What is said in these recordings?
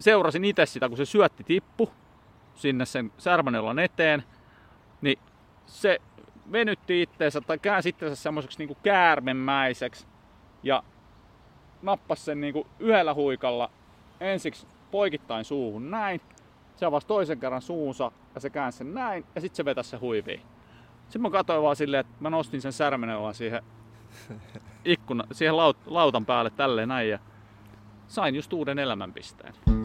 seurasin itse sitä, kun se syötti tippu sinne sen särmänellan eteen, niin se venytti itteensä tai käänsi itseensä semmoiseksi niinku käärmemäiseksi ja nappasi sen niinku yhdellä huikalla ensiksi poikittain suuhun näin, se avasi toisen kerran suunsa ja se käänsi sen näin ja sitten se vetäisi se huiviin. Sitten mä katsoin vaan silleen, että mä nostin sen särmenellan siihen ikkuna, siihen laut, lautan päälle tälleen näin ja sain just uuden elämänpisteen.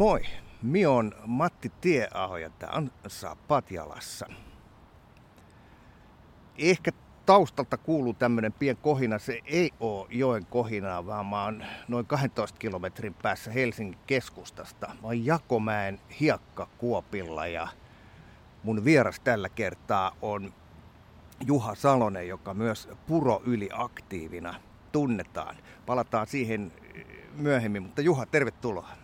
Moi, mi on Matti Tieaho ja tämä on Patjalassa. Ehkä taustalta kuuluu tämmöinen pien kohina. Se ei ole joen kohinaa, vaan mä oon noin 12 kilometrin päässä Helsingin keskustasta. Mä oon Jakomäen hiekkakuopilla ja mun vieras tällä kertaa on Juha Salonen, joka myös puro yli aktiivina tunnetaan. Palataan siihen myöhemmin, mutta Juha, tervetuloa.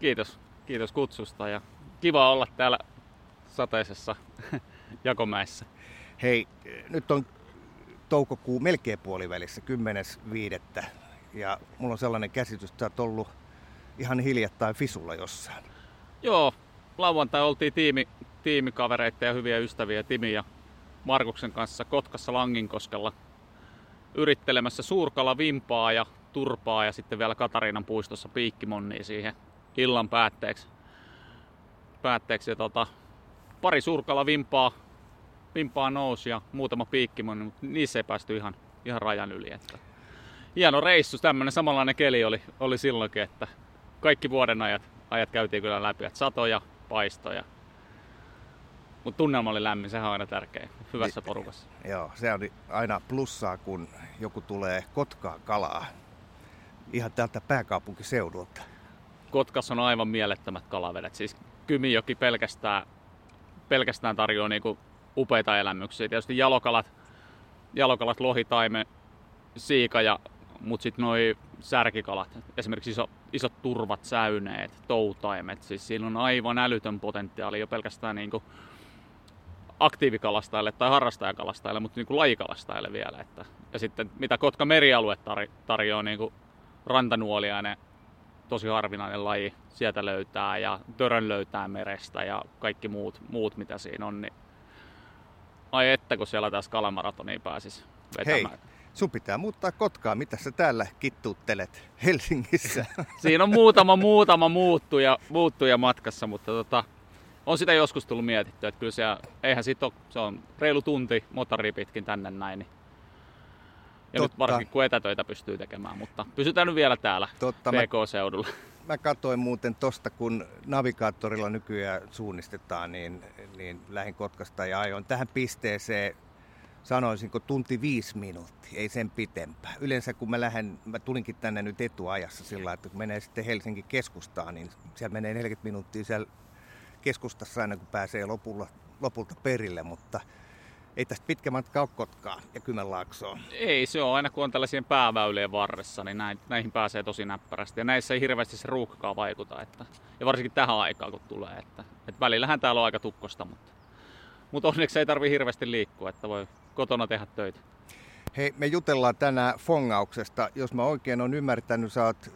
Kiitos, kiitos kutsusta ja kiva olla täällä sateisessa Jakomäessä. Hei, nyt on toukokuu melkein puolivälissä, 10.5. Ja mulla on sellainen käsitys, että olet ollut ihan hiljattain Fisulla jossain. Joo, lauantai oltiin tiimi, tiimikavereita ja hyviä ystäviä Timi ja Markuksen kanssa Kotkassa Langinkoskella yrittelemässä suurkala vimpaa ja turpaa ja sitten vielä Katariinan puistossa piikkimonnia siihen illan päätteeksi. päätteeksi ja tota, pari suurkala vimpaa pimpaa nousi ja muutama piikkimoni, mutta niissä ei päästy ihan, ihan rajan yli. Että hieno reissu, tämmöinen samanlainen keli oli, oli silloinkin, että kaikki vuoden ajat, ajat käytiin kyllä läpi, että satoja, paistoja. Mutta tunnelma oli lämmin, sehän on aina tärkeä, hyvässä porukassa. Joo, se on aina plussaa, kun joku tulee Kotkaa kalaa ihan täältä pääkaupunkiseudulta. Kotkassa on aivan mielettömät kalavedet. Siis Kymijoki pelkästään, pelkästään tarjoaa niinku upeita elämyksiä. Tietysti jalokalat, jalokalat lohitaime, siika ja mutta sitten noi särkikalat, esimerkiksi iso, isot turvat, säyneet, toutaimet, siis siinä on aivan älytön potentiaali jo pelkästään niinku aktiivikalastajille tai harrastajakalastajille, mutta niinku lajikalastajille vielä. Että, ja sitten mitä Kotka merialue tar- tarjoaa niinku rantanuoliainen, tosi harvinainen laji, sieltä löytää ja törön löytää merestä ja kaikki muut, muut mitä siinä on, niin Ai että, kun siellä tässä kalamaratoniin pääsis vetämään. Hei, sun pitää muuttaa Kotkaa. Mitä sä täällä kittuuttelet Helsingissä? Siinä on muutama, muutama muuttuja, muuttuja matkassa, mutta tota, on sitä joskus tullut mietittyä, että kyllä se, eihän sit ole, se on reilu tunti motori pitkin tänne näin. Niin. Ja Totta. nyt varsinkin kun etätöitä pystyy tekemään, mutta pysytään nyt vielä täällä Totta, PK-seudulla. Mä mä katsoin muuten tosta, kun navigaattorilla nykyään suunnistetaan, niin, niin lähin Kotkasta ja ajoin tähän pisteeseen sanoisinko tunti viisi minuuttia, ei sen pitempää. Yleensä kun mä lähden, mä tulinkin tänne nyt etuajassa sillä että kun menee sitten Helsingin keskustaan, niin siellä menee 40 minuuttia siellä keskustassa aina kun pääsee lopulla, lopulta perille, mutta ei tästä pitkä matka ole Kotkaan ja Kymenlaaksoon. Ei, se on aina kun on tällaisien pääväylien varressa, niin näihin pääsee tosi näppärästi. Ja näissä ei hirveästi se ruuhkakaan vaikuta. Että, ja varsinkin tähän aikaan kun tulee. Että, että välillähän täällä on aika tukkosta, mutta, mutta onneksi ei tarvi hirveästi liikkua, että voi kotona tehdä töitä. Hei, me jutellaan tänään fongauksesta. Jos mä oikein on ymmärtänyt, sä oot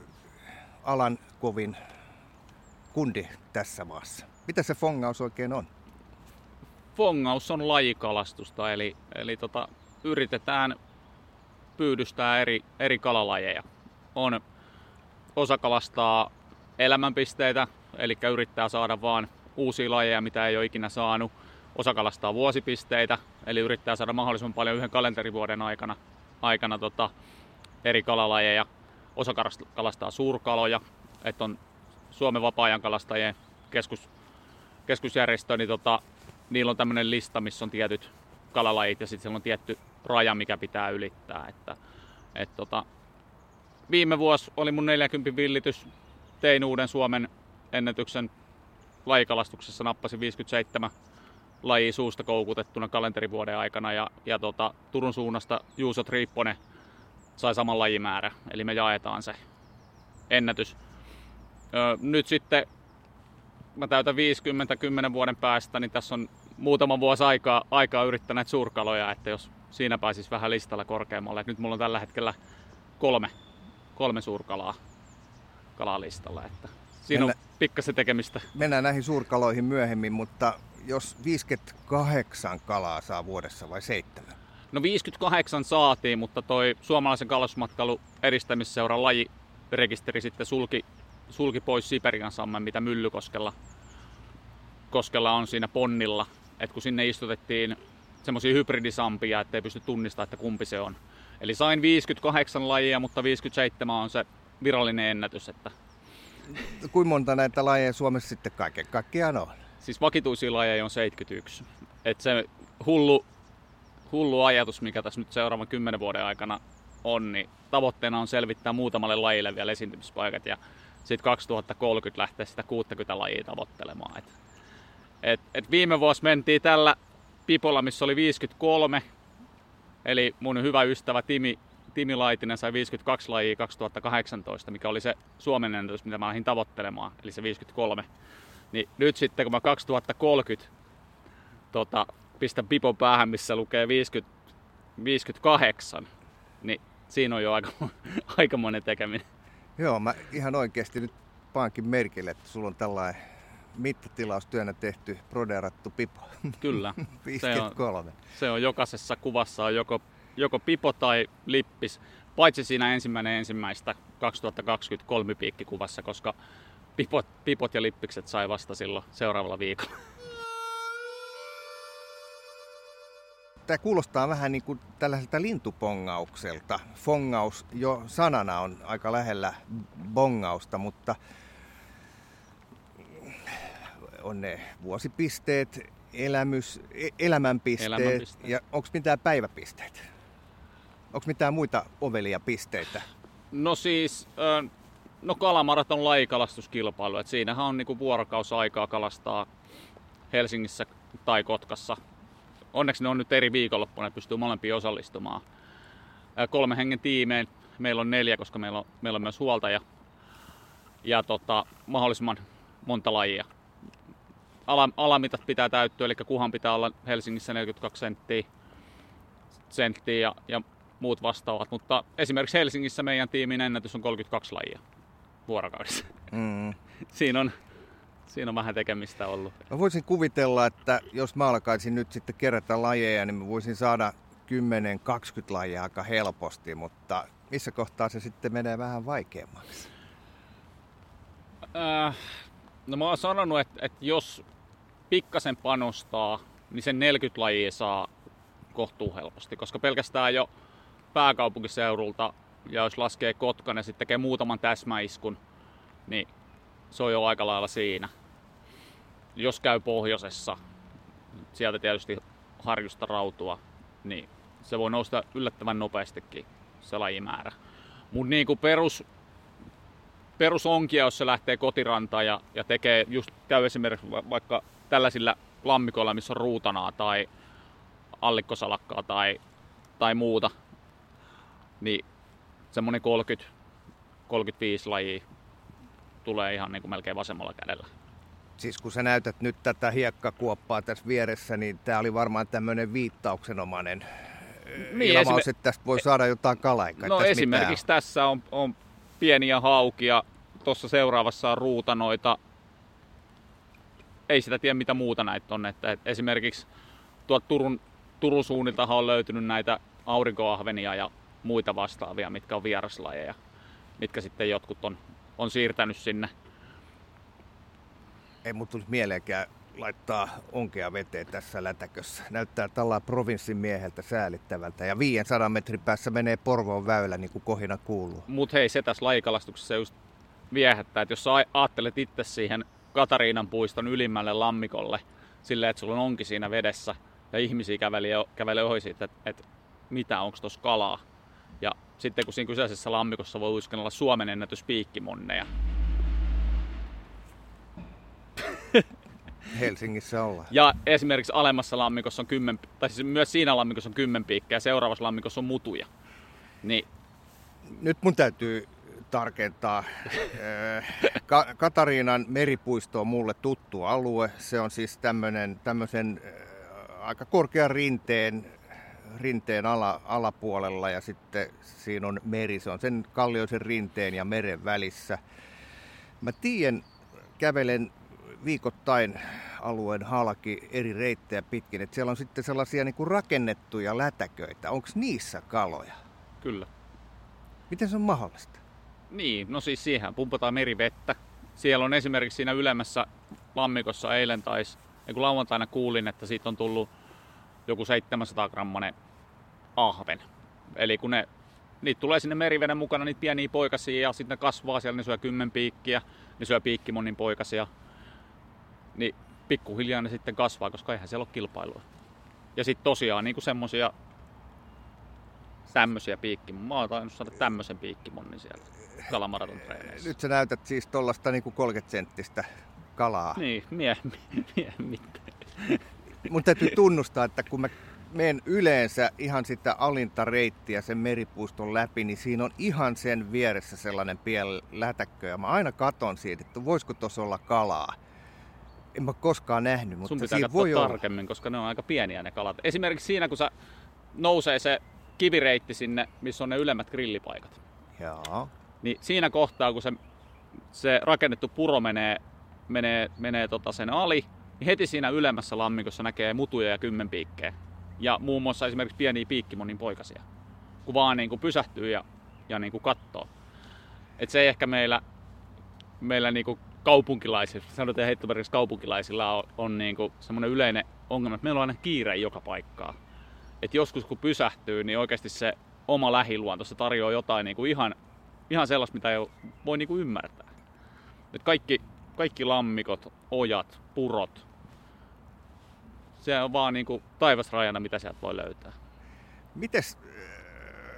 alan kovin kundi tässä maassa. Mitä se fongaus oikein on? Fongaus on lajikalastusta, eli, eli tota, yritetään pyydystää eri, eri kalalajeja. On osa kalastaa elämänpisteitä, eli yrittää saada vaan uusia lajeja, mitä ei ole ikinä saanut. Osa kalastaa vuosipisteitä, eli yrittää saada mahdollisimman paljon yhden kalenterivuoden aikana, aikana tota, eri kalalajeja. Osa kalastaa suurkaloja, että on Suomen vapaa-ajan kalastajien keskus, keskusjärjestö, niin tota, niillä on tämmöinen lista, missä on tietyt kalalajit ja sitten siellä on tietty raja, mikä pitää ylittää. Että, et tota, viime vuosi oli mun 40 villitys. Tein uuden Suomen ennätyksen lajikalastuksessa, nappasin 57 laji suusta koukutettuna kalenterivuoden aikana ja, ja tota, Turun suunnasta Juuso Triipponen sai saman lajimäärä, eli me jaetaan se ennätys. Öö, nyt sitten mä täytän 50 10 vuoden päästä, niin tässä on muutama vuosi aikaa, aikaa yrittää näitä suurkaloja, että jos siinä pääsisi vähän listalla korkeammalle. Et nyt mulla on tällä hetkellä kolme, kolme suurkalaa kalalistalla, että siinä Mennä, on pikkasen tekemistä. Mennään näihin suurkaloihin myöhemmin, mutta jos 58 kalaa saa vuodessa vai seitsemän? No 58 saatiin, mutta toi suomalaisen kalastusmatkailun edistämisseuran lajirekisteri sitten sulki, sulki pois Siperian samman, mitä Myllykoskella koskella on siinä ponnilla. Et kun sinne istutettiin semmoisia hybridisampia, ettei pysty tunnistamaan, että kumpi se on. Eli sain 58 lajia, mutta 57 on se virallinen ennätys. Että... Kuinka monta näitä lajeja Suomessa sitten kaiken kaikkiaan on? Siis vakituisia lajeja on 71. Et se hullu, hullu ajatus, mikä tässä nyt seuraavan kymmenen vuoden aikana on, niin tavoitteena on selvittää muutamalle lajille vielä esiintymispaikat ja sitten 2030 lähtee sitä 60 lajia tavoittelemaan. Et, et, et viime vuosi mentiin tällä pipolla, missä oli 53, eli mun hyvä ystävä Timi, Timi Laitinen sai 52 lajia 2018, mikä oli se Suomen ennätys, mitä mä lähdin tavoittelemaan, eli se 53. Niin nyt sitten kun mä 2030 tota, pistän pipon päähän, missä lukee 50, 58, niin siinä on jo aika, aika monen tekeminen. Joo, mä ihan oikeasti nyt paankin merkille, että sulla on tällainen mittatilaustyönä tehty proderattu pipo. Kyllä. 53. Se on, se on jokaisessa kuvassa on joko, joko pipo tai lippis, paitsi siinä ensimmäinen ensimmäistä 2023 piikkikuvassa, koska pipot, pipot ja lippikset sai vasta silloin seuraavalla viikolla. Tämä kuulostaa vähän niin kuin tällaiselta lintupongaukselta. Fongaus jo sanana on aika lähellä bongausta, mutta on ne vuosipisteet, elämys, e, elämänpisteet, elämänpisteet. ja onko mitään päiväpisteet? Onko mitään muita ovelia pisteitä? No siis, no kalamaraton lajikalastuskilpailu, että siinähän on niinku vuorokausaikaa kalastaa Helsingissä tai Kotkassa. Onneksi ne on nyt eri viikonloppuna, pystyy molempiin osallistumaan. Kolme hengen tiimeen, meillä on neljä, koska meillä on, meillä on myös huoltaja. Ja tota, mahdollisimman monta lajia. Ala, alamitat pitää täyttyä, eli kuhan pitää olla Helsingissä 42 senttiä, senttiä ja, ja muut vastaavat. Mutta esimerkiksi Helsingissä meidän tiimin ennätys on 32 lajia vuorokaudessa. Mm. siinä, on, siinä on vähän tekemistä ollut. Mä voisin kuvitella, että jos mä alkaisin nyt sitten kerätä lajeja, niin mä voisin saada 10-20 lajia aika helposti, mutta missä kohtaa se sitten menee vähän vaikeammaksi? Äh, no mä oon sanonut, että, että jos pikkasen panostaa, niin sen 40 lajia saa kohtuu helposti, koska pelkästään jo pääkaupunkiseudulta ja jos laskee Kotkan ja sitten tekee muutaman täsmäiskun, niin se on jo aika lailla siinä. Jos käy pohjoisessa, sieltä tietysti harjusta rautua, niin se voi nousta yllättävän nopeastikin se lajimäärä. Mutta niin kuin perus, perusonkia, jos se lähtee kotirantaan ja, ja tekee, just käy esimerkiksi vaikka tällaisilla lammikoilla, missä on ruutanaa tai allikkosalakkaa tai, tai muuta, niin semmonen 30, 35 lajia tulee ihan niin kuin melkein vasemmalla kädellä. Siis kun sä näytät nyt tätä hiekkakuoppaa tässä vieressä, niin tämä oli varmaan tämmöinen viittauksenomainen niin, ilmaus, esim... että tästä voi saada jotain kalaa. No tässä esimerkiksi mitään. tässä on, on pieniä haukia, tuossa seuraavassa on ruutanoita. Ei sitä tiedä mitä muuta näitä on. Että esimerkiksi tuolta Turun, Turun suunniltahan on löytynyt näitä aurinkoahvenia ja muita vastaavia, mitkä on vieraslajeja, mitkä sitten jotkut on, on siirtänyt sinne. Ei mun tulisi mieleenkään laittaa onkea veteen tässä lätäkössä. Näyttää tällä provinssin mieheltä säälittävältä. Ja 500 metrin päässä menee Porvoon väylä, niin kuin kohina kuuluu. Mut hei, se tässä lajikalastuksessa just viehättää, että jos sä ajattelet itse siihen Katariinan puiston ylimmälle lammikolle, silleen, että sulla on onki siinä vedessä, ja ihmisiä kävelee, kävelee ohi siitä, että, että mitä, onko tuossa kalaa, sitten kun siinä kyseisessä lammikossa voi uskennella Suomen ennätys piikkimonneja. Helsingissä ollaan. Ja esimerkiksi alemmassa lammikossa on kymmen, tai siis myös siinä lammikossa on kymmen piikkejä ja seuraavassa lammikossa on mutuja. Niin. Nyt mun täytyy tarkentaa. Ka- Katariinan meripuisto on mulle tuttu alue. Se on siis tämmöisen aika korkean rinteen, rinteen ala, alapuolella ja sitten siinä on meri. Se on sen kallioisen rinteen ja meren välissä. Mä tiedän, kävelen viikoittain alueen halki eri reittejä pitkin, että siellä on sitten sellaisia niin kuin rakennettuja lätäköitä. Onko niissä kaloja? Kyllä. Miten se on mahdollista? Niin, no siis siihen pumpataan merivettä. Siellä on esimerkiksi siinä ylemmässä lammikossa eilen tai kun lauantaina kuulin, että siitä on tullut joku 700 grammanen ahven. Eli kun ne, niitä tulee sinne meriveden mukana, niitä pieniä poikasia ja sitten ne kasvaa siellä, ne syö kymmenpiikkiä, ne syö piikkimonin poikasia. Niin pikkuhiljaa ne sitten kasvaa, koska eihän siellä ole kilpailua. Ja sitten tosiaan niin semmosia tämmöisiä piikkimon. Mä oon tainnut saada tämmöisen piikkimonnin sieltä kalamaraton treeneissä. Nyt sä näytät siis tuollaista niinku 30 senttistä kalaa. Niin, mie, mie, mie Mun täytyy tunnustaa, että kun mä menen yleensä ihan sitä alinta reittiä sen meripuiston läpi, niin siinä on ihan sen vieressä sellainen pieni lätäkkö. Ja mä aina katon siitä, että voisiko tuossa olla kalaa. En mä koskaan nähnyt, mutta Sun pitää siinä voi tarkemmin, olla. koska ne on aika pieniä ne kalat. Esimerkiksi siinä, kun sä nousee se kivireitti sinne, missä on ne ylemmät grillipaikat. Joo. Niin siinä kohtaa, kun se, se rakennettu puro menee, menee, menee tota sen ali, niin heti siinä ylemmässä lammikossa näkee mutuja ja kymmenpiikkejä. Ja muun muassa esimerkiksi pieniä piikkimonin poikasia. Kun vaan niin kuin pysähtyy ja, ja niin katsoo. Et se ei ehkä meillä, meillä niin kuin kaupunkilaisilla, sanotaan heittomerkissä kaupunkilaisilla on, on niin kuin semmoinen yleinen ongelma, että meillä on aina kiire joka paikkaa. Et joskus kun pysähtyy, niin oikeasti se oma lähiluonto, se tarjoaa jotain niin kuin ihan, ihan sellaista, mitä ei voi niin kuin ymmärtää. Et kaikki, kaikki lammikot, ojat, purot, se on vaan niin kuin taivasrajana, mitä sieltä voi löytää. Mites,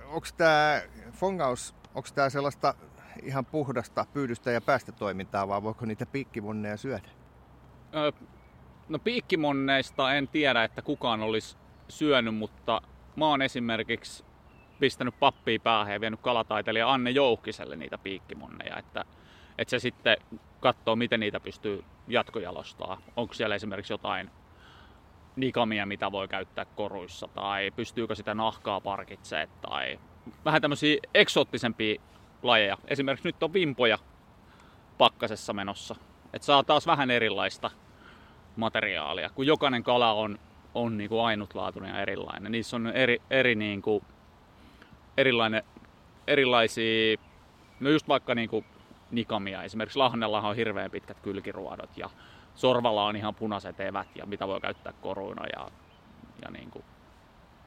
onko tämä fongaus, onko tämä sellaista ihan puhdasta pyydystä ja päästötoimintaa, vai voiko niitä piikkimonneja syödä? Öö, no piikkimonneista en tiedä, että kukaan olisi syönyt, mutta mä oon esimerkiksi pistänyt pappia päähän ja vienyt kalataiteilija Anne Jouhkiselle niitä piikkimonneja, että, että se sitten katsoo, miten niitä pystyy jatkojalostaa. Onko siellä esimerkiksi jotain nikamia, mitä voi käyttää koruissa, tai pystyykö sitä nahkaa parkitsemaan, tai vähän tämmöisiä eksoottisempia lajeja. Esimerkiksi nyt on vimpoja pakkasessa menossa. Et saa taas vähän erilaista materiaalia, kun jokainen kala on, on niin kuin ainutlaatuinen ja erilainen. Niissä on eri, eri niin kuin, erilainen, erilaisia, no just vaikka niin kuin nikamia. Esimerkiksi Lahnella on hirveän pitkät kylkiruodot ja sorvalla on ihan punaiset evät ja mitä voi käyttää koruina ja, ja niin kuin.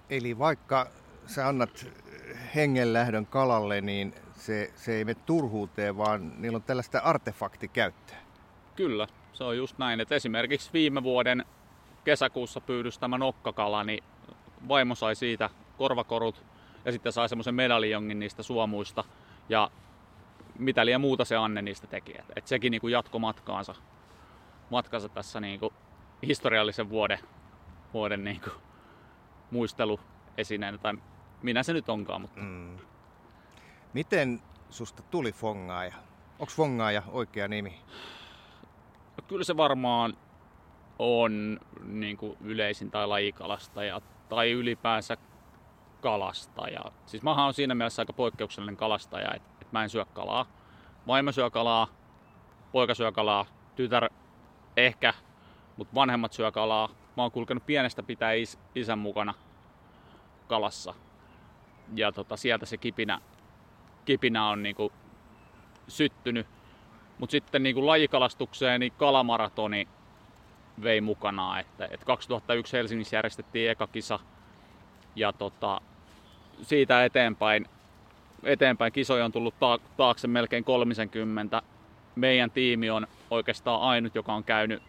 Eli vaikka sä annat hengenlähdön kalalle, niin se, se ei mene turhuuteen, vaan niillä on tällaista artefaktikäyttöä. Kyllä, se on just näin. Että esimerkiksi viime vuoden kesäkuussa pyydystämä nokkakala, niin vaimo sai siitä korvakorut ja sitten sai semmoisen medaljongin niistä suomuista ja mitä liian muuta se Anne niistä teki. Et, et sekin niinku jatko matkaansa, matkansa tässä niinku historiallisen vuoden, vuoden niinku muisteluesineenä, tai minä se nyt onkaan. Mutta... Mm. Miten susta tuli fongaaja? Onko fongaaja oikea nimi? No, kyllä se varmaan on niin kuin yleisin tai lajikalastaja tai ylipäänsä kalastaja. Siis mä oon siinä mielessä aika poikkeuksellinen kalastaja, että, että mä en syö kalaa. Vaimo syö kalaa, poika syö kalaa, tytär ehkä, mutta vanhemmat syö kalaa. Mä oon kulkenut pienestä pitää is, isän mukana kalassa. Ja tota, sieltä se kipinä, kipinä on niinku syttynyt. Mutta sitten niinku lajikalastukseen niin kalamaratoni vei mukanaan. Että, et 2001 Helsingissä järjestettiin eka kisa ja tota, siitä eteenpäin, eteenpäin kisoja on tullut taakse melkein 30. Meidän tiimi on oikeastaan ainut, joka on käynyt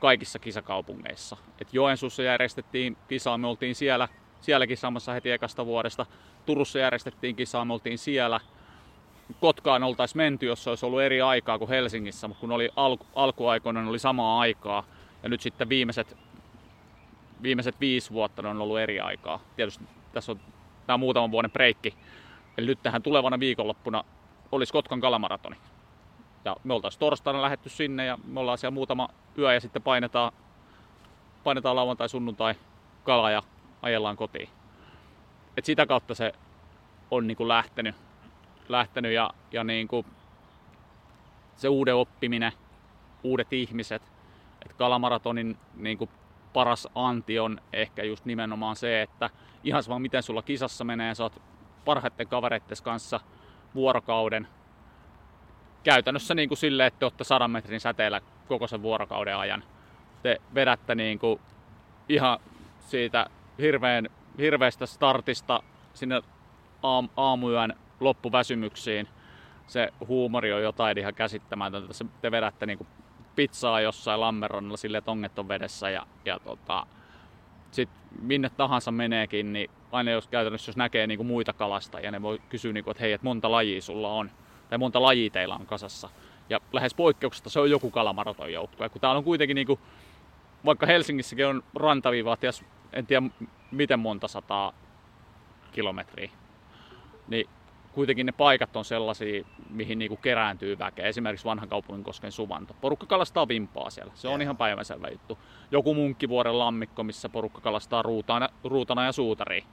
kaikissa kisakaupungeissa. Et Joensuussa järjestettiin kisaa, me oltiin siellä, siellä kisaamassa heti ekasta vuodesta. Turussa järjestettiin kisaa, me oltiin siellä. Kotkaan oltaisiin menty, jos se olisi ollut eri aikaa kuin Helsingissä, mutta kun oli alku, alkuaikoina, oli samaa aikaa. Ja nyt sitten viimeiset, viimeiset viisi vuotta ne on ollut eri aikaa. Tietysti tässä on tämä muutaman vuoden breikki. Eli nyt tähän tulevana viikonloppuna olisi Kotkan kalamaratoni. Ja me oltaisiin torstaina lähetty sinne ja me ollaan siellä muutama yö ja sitten painetaan, painetaan lauantai, sunnuntai kala ja ajellaan kotiin. Et sitä kautta se on niin kuin lähtenyt, lähtenyt ja, ja niin se uuden oppiminen, uudet ihmiset. Et kalamaratonin niin paras anti on ehkä just nimenomaan se, että ihan sama miten sulla kisassa menee, sä oot parhaiten kavereitten kanssa vuorokauden. Käytännössä niin kuin silleen, että te olette sadan metrin säteellä koko sen vuorokauden ajan. Te vedätte niin kuin ihan siitä hirveän, hirveästä startista sinne aam, aamuyön loppuväsymyksiin. Se huumori on jotain ihan käsittämätöntä. Te vedätte niin kuin pizzaa jossain Lammeronnalla sille, että onget on vedessä ja, ja tota, sit minne tahansa meneekin, niin aina jos käytännössä jos näkee niin kuin muita kalastajia, ne voi kysyä, niin kuin, että hei, että monta lajia sulla on, tai monta lajia teillä on kasassa. Ja lähes poikkeuksesta se on joku kalamaraton joukkue, kun täällä on kuitenkin, niin kuin, vaikka Helsingissäkin on rantaviivat ja en tiedä miten monta sataa kilometriä, niin kuitenkin ne paikat on sellaisia, mihin niinku kerääntyy väkeä. Esimerkiksi vanhan kaupungin kosken suvanto. Porukka kalastaa vimpaa siellä. Se on yeah. ihan päiväselvä juttu. Joku munkkivuoren lammikko, missä porukka kalastaa ruutana, ruutana ja suutari.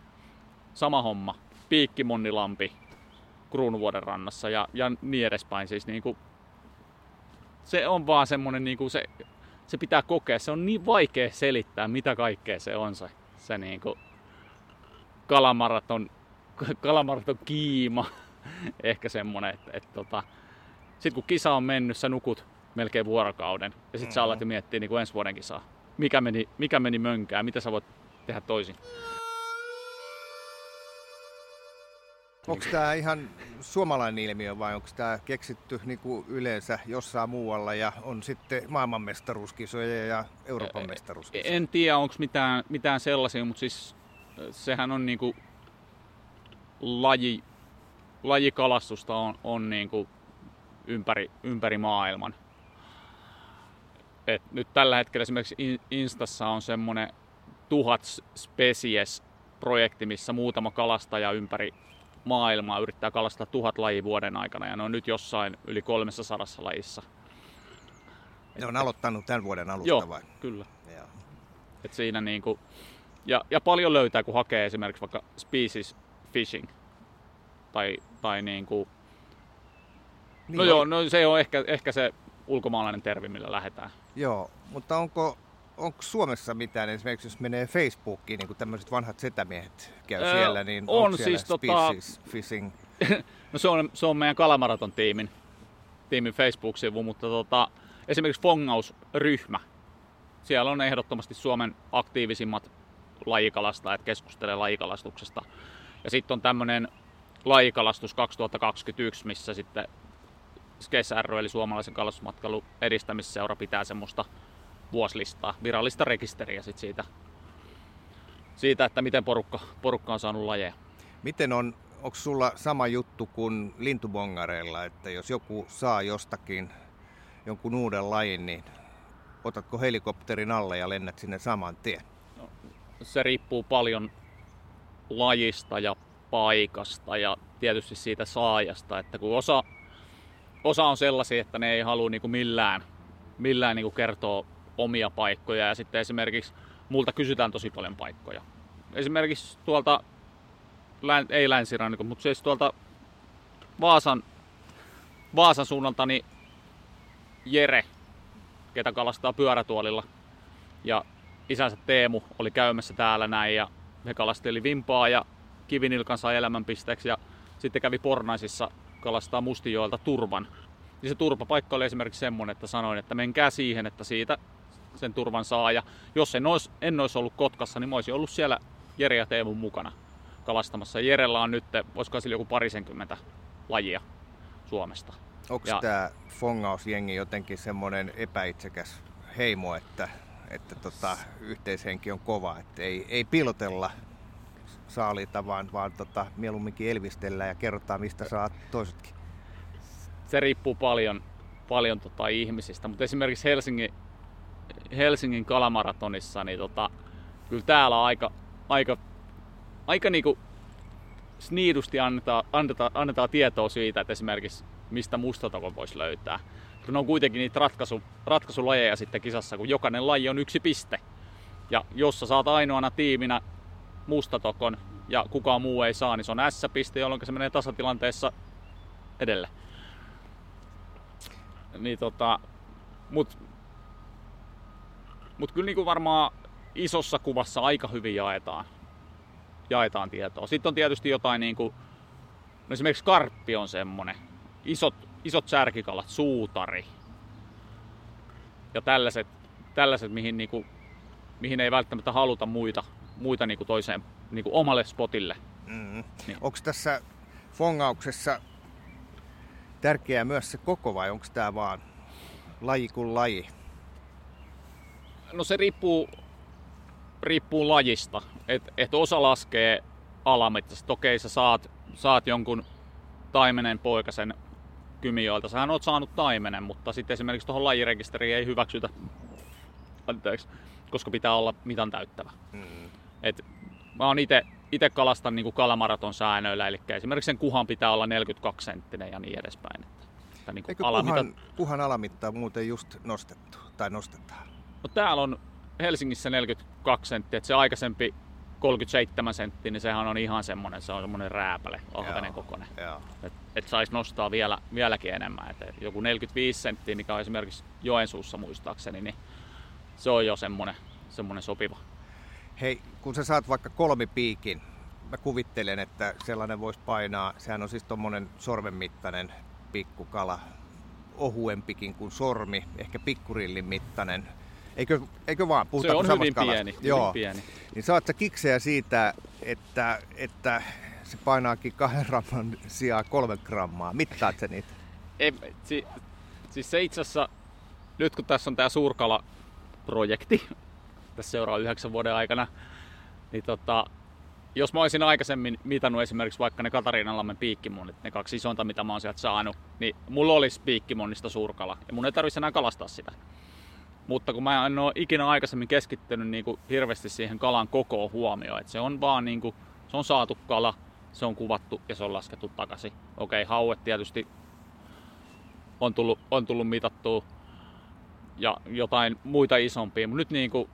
Sama homma. Piikkimonnilampi Kruunuvuoden rannassa ja, ja niin edespäin. Siis niinku, se on vaan semmonen, niinku se, se pitää kokea. Se on niin vaikea selittää, mitä kaikkea se on se, se niinku kalamaraton kalamaraton kiima. Ehkä semmonen, että et, tota, sit kun kisa on mennyt, sä nukut melkein vuorokauden. Ja sit mm-hmm. sä alat jo miettiä niin kuin ensi vuoden kisaa. Mikä meni, mikä meni mönkään, mitä sä voit tehdä toisin. Onko tämä ihan suomalainen ilmiö vai onko tämä keksitty niin kuin yleensä jossain muualla ja on sitten maailmanmestaruuskisoja ja Euroopan mestaruuskisoja? En tiedä, onko mitään, mitään sellaisia, mutta siis sehän on niin kuin laji, lajikalastusta on, on niin kuin ympäri, ympäri maailman. Et nyt tällä hetkellä esimerkiksi Instassa on semmoinen tuhat species projekti, missä muutama kalastaja ympäri maailmaa yrittää kalastaa tuhat lajia vuoden aikana ja ne on nyt jossain yli 300 lajissa. Ne on aloittanut tämän vuoden alusta Joo, vai? kyllä. Joo. Et siinä niinku, ja, ja paljon löytää, kun hakee esimerkiksi vaikka species fishing. Tai, tai niin kuin... Niin no on. joo, no se on ehkä, ehkä se ulkomaalainen termi, millä lähdetään. Joo, mutta onko, onko Suomessa mitään, esimerkiksi jos menee Facebookiin, niin kuin tämmöiset vanhat setämiehet käy öö, siellä, niin on siis tota, fishing? no se on, se on meidän Kalamaraton tiimin, tiimin Facebook-sivu, mutta tota, esimerkiksi Fongausryhmä, siellä on ehdottomasti Suomen aktiivisimmat lajikalastajat keskustelee lajikalastuksesta. Ja sitten on tämmöinen lajikalastus 2021, missä sitten SKES eli suomalaisen kalastusmatkailun edistämisseura pitää semmoista vuosilistaa, virallista rekisteriä sit siitä, siitä, että miten porukka, porukka on saanut lajeja. Miten on, onko sulla sama juttu kuin lintubongareilla, että jos joku saa jostakin jonkun uuden lajin, niin otatko helikopterin alle ja lennät sinne saman tien? No, se riippuu paljon lajista ja paikasta ja tietysti siitä saajasta, että kun osa, osa on sellaisia, että ne ei halua niin kuin millään, millään niin kuin kertoa omia paikkoja ja sitten esimerkiksi multa kysytään tosi paljon paikkoja. Esimerkiksi tuolta, ei länsirannikon, mutta siis tuolta Vaasan, Vaasan suunnalta niin Jere, ketä kalastaa pyörätuolilla ja isänsä Teemu oli käymässä täällä näin ja he kalasteli vimpaa ja Kivinilkan sai elämänpisteeksi ja sitten kävi Pornaisissa kalastaa Mustijoelta turvan. Niin se turvapaikka oli esimerkiksi semmoinen, että sanoin, että menkää siihen, että siitä sen turvan saa. Ja jos en olisi, en olisi ollut Kotkassa, niin mä olisin ollut siellä Jere ja Teemun mukana kalastamassa. Jerellä on nyt, olisiko sillä joku parisenkymmentä lajia Suomesta. Onko ja... tämä fongausjengi jotenkin semmoinen epäitsekäs heimo, että, että tota, yhteishenki on kova, että ei, ei pilotella saaliita, vaan, vaan tota, mieluumminkin elvistellään ja kerrotaan, mistä saat toisetkin? Se riippuu paljon, paljon tota ihmisistä, mutta esimerkiksi Helsingin, Helsingin kalamaratonissa, niin tota, kyllä täällä on aika, aika, aika niinku sniidusti annetaan, annetaan, annetaan tietoa siitä, että esimerkiksi mistä mustatokon voisi löytää. Ne on kuitenkin niitä ratkaisu, ratkaisulajeja sitten kisassa, kun jokainen laji on yksi piste. Ja jos sä saat ainoana tiiminä mustatokon ja kukaan muu ei saa, niin se on S-piste, jolloin se menee tasatilanteessa edelle. Niin tota, mut, mut kyllä niinku varmaan isossa kuvassa aika hyvin jaetaan, jaetaan tietoa. Sitten on tietysti jotain niinku, no esimerkiksi karppi on semmonen, isot, isot särkikalat, suutari ja tällaiset, tällaiset mihin, niinku, mihin ei välttämättä haluta muita, muita niinku toiseen niinku omalle spotille. Mm. Niin. Onko tässä fongauksessa tärkeää myös se koko vai onko tämä vaan laji kuin laji? No se riippuu, riippuu lajista. Et, et osa laskee alamettästä. Okei, sä saat, saat jonkun taimenen poikasen kymioilta. Sähän oot saanut taimenen, mutta sitten esimerkiksi tuohon lajirekisteriin ei hyväksytä, anteeksi, koska pitää olla mitan täyttävä. Mm. Et mä oon ite, ite kalastan niin kalamaraton säännöillä, eli esimerkiksi sen kuhan pitää olla 42 senttinen ja niin edespäin. Että, että niin Eikö alamitta... kuhan, kuhan alamitta muuten just nostettu, tai nostetaan? No täällä on Helsingissä 42 senttiä, että se aikaisempi 37 senttiä, niin sehän on ihan semmoinen, se on semmoinen rääpäle, ahvenen kokoinen. Että et saisi nostaa vielä, vieläkin enemmän. Et joku 45 senttiä, mikä on esimerkiksi Joensuussa muistaakseni, niin se on jo semmoinen, semmoinen sopiva. Hei, kun sä saat vaikka kolmipiikin, mä kuvittelen, että sellainen voisi painaa, sehän on siis tuommoinen sormen mittainen pikkukala, ohuempikin kuin sormi, ehkä pikkurillin mittainen. Eikö, eikö vaan? Puhutaan se on hyvin kalasta. pieni, Joo. hyvin pieni. Niin saat sä kiksejä siitä, että, että se painaakin kahden gramman sijaan kolme grammaa. Mittaat sä niitä? Ei, si, siis se itse asiassa, nyt kun tässä on tämä suurkala-projekti, tässä seuraavan yhdeksän vuoden aikana, niin tota, jos mä olisin aikaisemmin mitannut esimerkiksi vaikka ne Katariinalammen piikkimunnit, ne kaksi isonta, mitä mä oon sieltä saanut, niin mulla olisi piikkimunnista suurkala. Ja mun ei tarvitsisi enää kalastaa sitä. Mutta kun mä en ole ikinä aikaisemmin keskittynyt niin kuin hirveästi siihen kalan kokoon huomioon, että se on vaan niin kuin, se on saatu kala, se on kuvattu ja se on laskettu takaisin. Okei, hauet tietysti on tullut, on tullut mitattua ja jotain muita isompia, mutta nyt niin kuin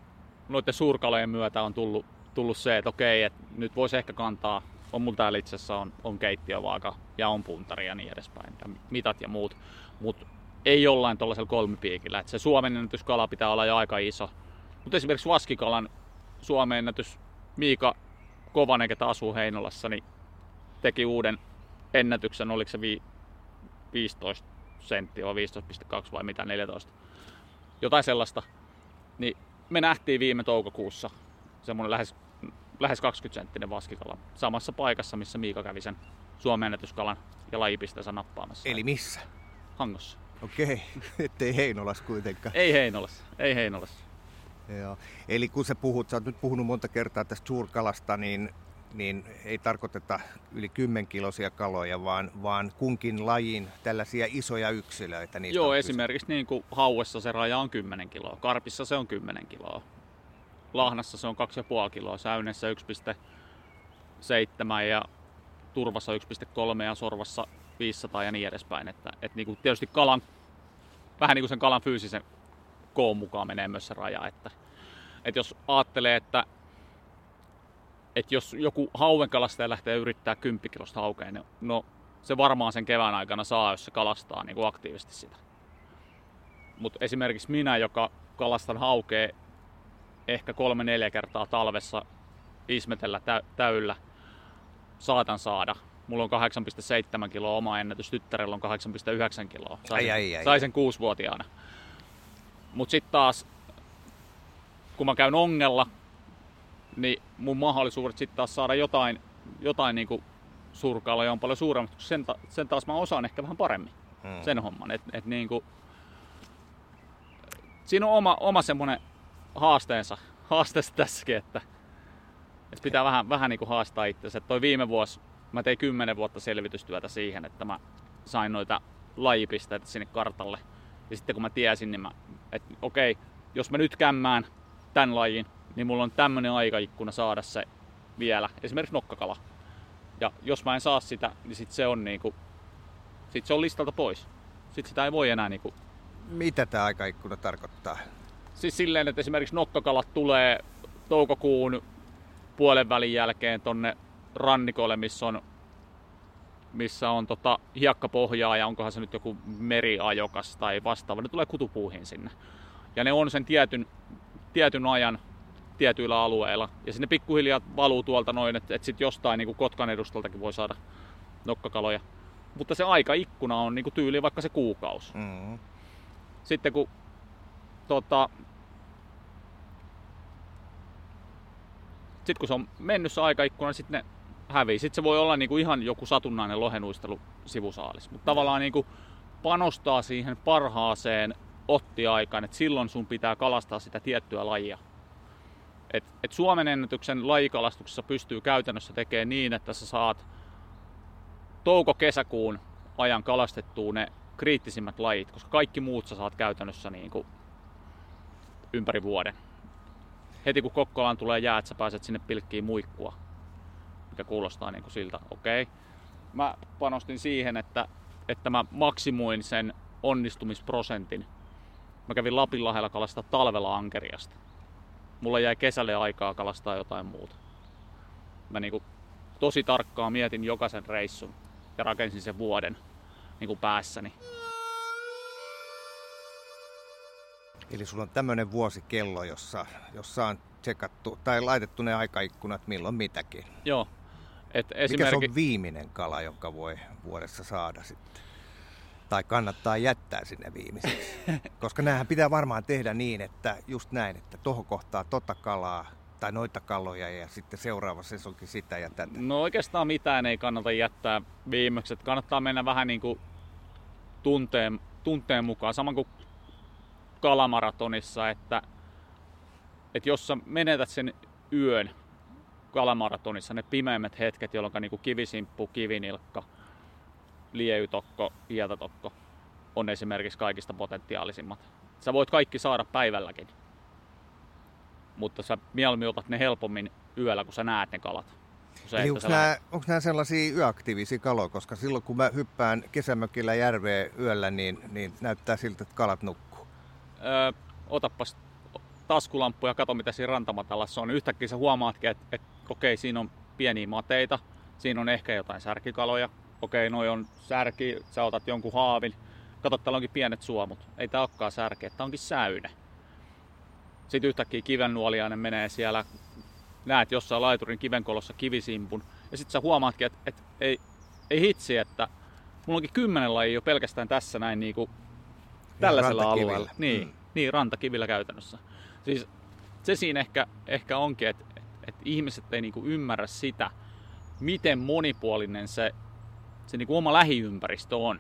noiden suurkalojen myötä on tullut, tullut se, että okei, että nyt voisi ehkä kantaa, on mulla täällä itse asiassa on, on keittiövaaka ja on puntari ja niin edespäin, ja mitat ja muut, mutta ei jollain tuollaisella kolmipiikillä. että se Suomen ennätyskala pitää olla jo aika iso. Mutta esimerkiksi vaskikalan Suomen ennätys Miika Kovanen, ketä asuu Heinolassa, niin teki uuden ennätyksen, oliko se 15 senttiä vai 15,2 vai mitä, 14. Jotain sellaista. Niin me nähtiin viime toukokuussa semmoinen lähes, lähes 20 senttinen vaskikala samassa paikassa, missä Miika kävi sen Suomen ennätyskalan ja lajipisteensä nappaamassa. Eli missä? Hangossa. Okei, ettei Heinolas kuitenkaan. Ei Heinolas, ei Heinolas. Joo. Eli kun sä puhut, sä oot nyt puhunut monta kertaa tästä suurkalasta, niin, niin ei tarkoiteta yli 10 kilosia kaloja, vaan, vaan kunkin lajin tällaisia isoja yksilöitä. Niitä Joo, esimerkiksi niin kuin hauessa se raja on 10 kiloa, karpissa se on 10 kiloa, lahnassa se on 2,5 kiloa, säynessä 1,7 ja turvassa 1,3 ja sorvassa 500 ja niin edespäin. Että, että niin kuin tietysti kalan, vähän niin kuin sen kalan fyysisen koon mukaan menee myös se raja. Että, että jos ajattelee, että, että jos joku hauenkalastaja lähtee yrittää 10 kilosta haukea, niin no se varmaan sen kevään aikana saa, jos se kalastaa niin kuin aktiivisesti sitä. Mutta esimerkiksi minä, joka kalastan haukea ehkä kolme-neljä kertaa talvessa ismetellä täyllä, saatan saada Mulla on 8,7 kiloa oma ennätys, tyttärellä on 8,9 kiloa. Sai, ai, ai, ai, sai sen kuusivuotiaana. Mut sitten taas, kun mä käyn ongella, niin mun mahdollisuudet sitten taas saada jotain, jotain niinku surkaalla on paljon suuremmat, sen, ta- sen taas mä osaan ehkä vähän paremmin hmm. sen homman. Et, et niinku, siinä on oma, oma semmonen haasteensa, haasteensa tässäkin, että, että pitää vähän, vähän niinku haastaa itse. Toi viime vuosi mä tein kymmenen vuotta selvitystyötä siihen, että mä sain noita lajipisteitä sinne kartalle. Ja sitten kun mä tiesin, niin mä, että okei, jos mä nyt kämmään tämän lajin, niin mulla on tämmönen aikaikkuna saada se vielä, esimerkiksi nokkakala. Ja jos mä en saa sitä, niin sit se on niinku, sit se on listalta pois. Sitten sitä ei voi enää niinku Mitä tämä aikaikkuna tarkoittaa? Siis silleen, että esimerkiksi nokkakalat tulee toukokuun puolen välin jälkeen tonne rannikolle, missä on, missä on tota hiekkapohjaa ja onkohan se nyt joku meriajokas tai vastaava. Ne tulee kutupuuhin sinne. Ja ne on sen tietyn, tietyn ajan tietyillä alueilla. Ja sinne pikkuhiljaa valuu tuolta noin, että, että sitten jostain niin kuin Kotkan edustaltakin voi saada nokkakaloja. Mutta se aikaikkuna on niin kuin tyyli vaikka se kuukausi. Mm. Sitten kun tota, sitten kun se on mennyt se aikaikkuna, niin sitten ne hävii. Sitten se voi olla niinku ihan joku satunnainen lohenuistelu sivusaalis. Mutta tavallaan niinku panostaa siihen parhaaseen ottiaikaan, että silloin sun pitää kalastaa sitä tiettyä lajia. Et, et Suomen ennätyksen lajikalastuksessa pystyy käytännössä tekemään niin, että sä saat touko-kesäkuun ajan kalastettua ne kriittisimmät lajit, koska kaikki muut sä saat käytännössä niin kuin ympäri vuoden. Heti kun Kokkolaan tulee jäät, sä pääset sinne pilkkiin muikkua, mikä kuulostaa niin kuin siltä, okei. Okay. Mä panostin siihen, että, että mä maksimoin sen onnistumisprosentin. Mä kävin Lapinlahdella kalastaa talvella ankeriasta. Mulla jäi kesälle aikaa kalastaa jotain muuta. Mä niin kuin tosi tarkkaan mietin jokaisen reissun ja rakensin sen vuoden niin kuin päässäni. Eli sulla on tämmöinen vuosikello, jossa, jossa on tsekattu tai laitettu ne aikaikkunat milloin mitäkin. Joo. Et Mikä se esimerkiksi, on viimeinen kala, jonka voi vuodessa saada sitten? Tai kannattaa jättää sinne viimeiseksi? Koska näähän pitää varmaan tehdä niin, että just näin, että tuohon kohtaa tota kalaa tai noita kaloja ja sitten seuraava sesonkin sitä ja tätä. no oikeastaan mitään ei kannata jättää viimeksi. Et kannattaa mennä vähän niin kuin tunteen, tunteen mukaan. Sama kuin kalamaratonissa, että, että jos sä menetät sen yön kalamaratonissa, ne pimeimmät hetket, jolloin niin kivisimppu, kivinilkka, lieytokko, hietatokko on esimerkiksi kaikista potentiaalisimmat. Sä voit kaikki saada päivälläkin, mutta sä mieluummin otat ne helpommin yöllä, kun sä näet ne kalat. Se, Eli onko sä nämä, onko nämä sellaisia yöaktiivisia kaloja? Koska silloin kun mä hyppään kesämökillä järveen yöllä, niin, niin näyttää siltä, että kalat nukkuu. öö, otappas taskulamppu ja kato mitä siinä rantamatalassa on. Yhtäkkiä sä huomaatkin, että, että okei, siinä on pieniä mateita, siinä on ehkä jotain särkikaloja. Okei, noi on särki, sä otat jonkun haavin. Kato, täällä onkin pienet suomut. Ei tää olekaan särki, tää onkin säyne. Sitten yhtäkkiä kivennuoliainen menee siellä, näet jossain laiturin kivenkolossa kivisimpun. Ja sitten sä huomaatkin, että, että ei, ei hitsi, että mulla onkin kymmenen lajia jo pelkästään tässä näin niinku tällaisella rantakivillä. alueella. Niin, mm. niin, rantakivillä käytännössä. Siis se siinä ehkä, ehkä onkin, että et, et ihmiset ei niinku ymmärrä sitä, miten monipuolinen se, se niinku oma lähiympäristö on.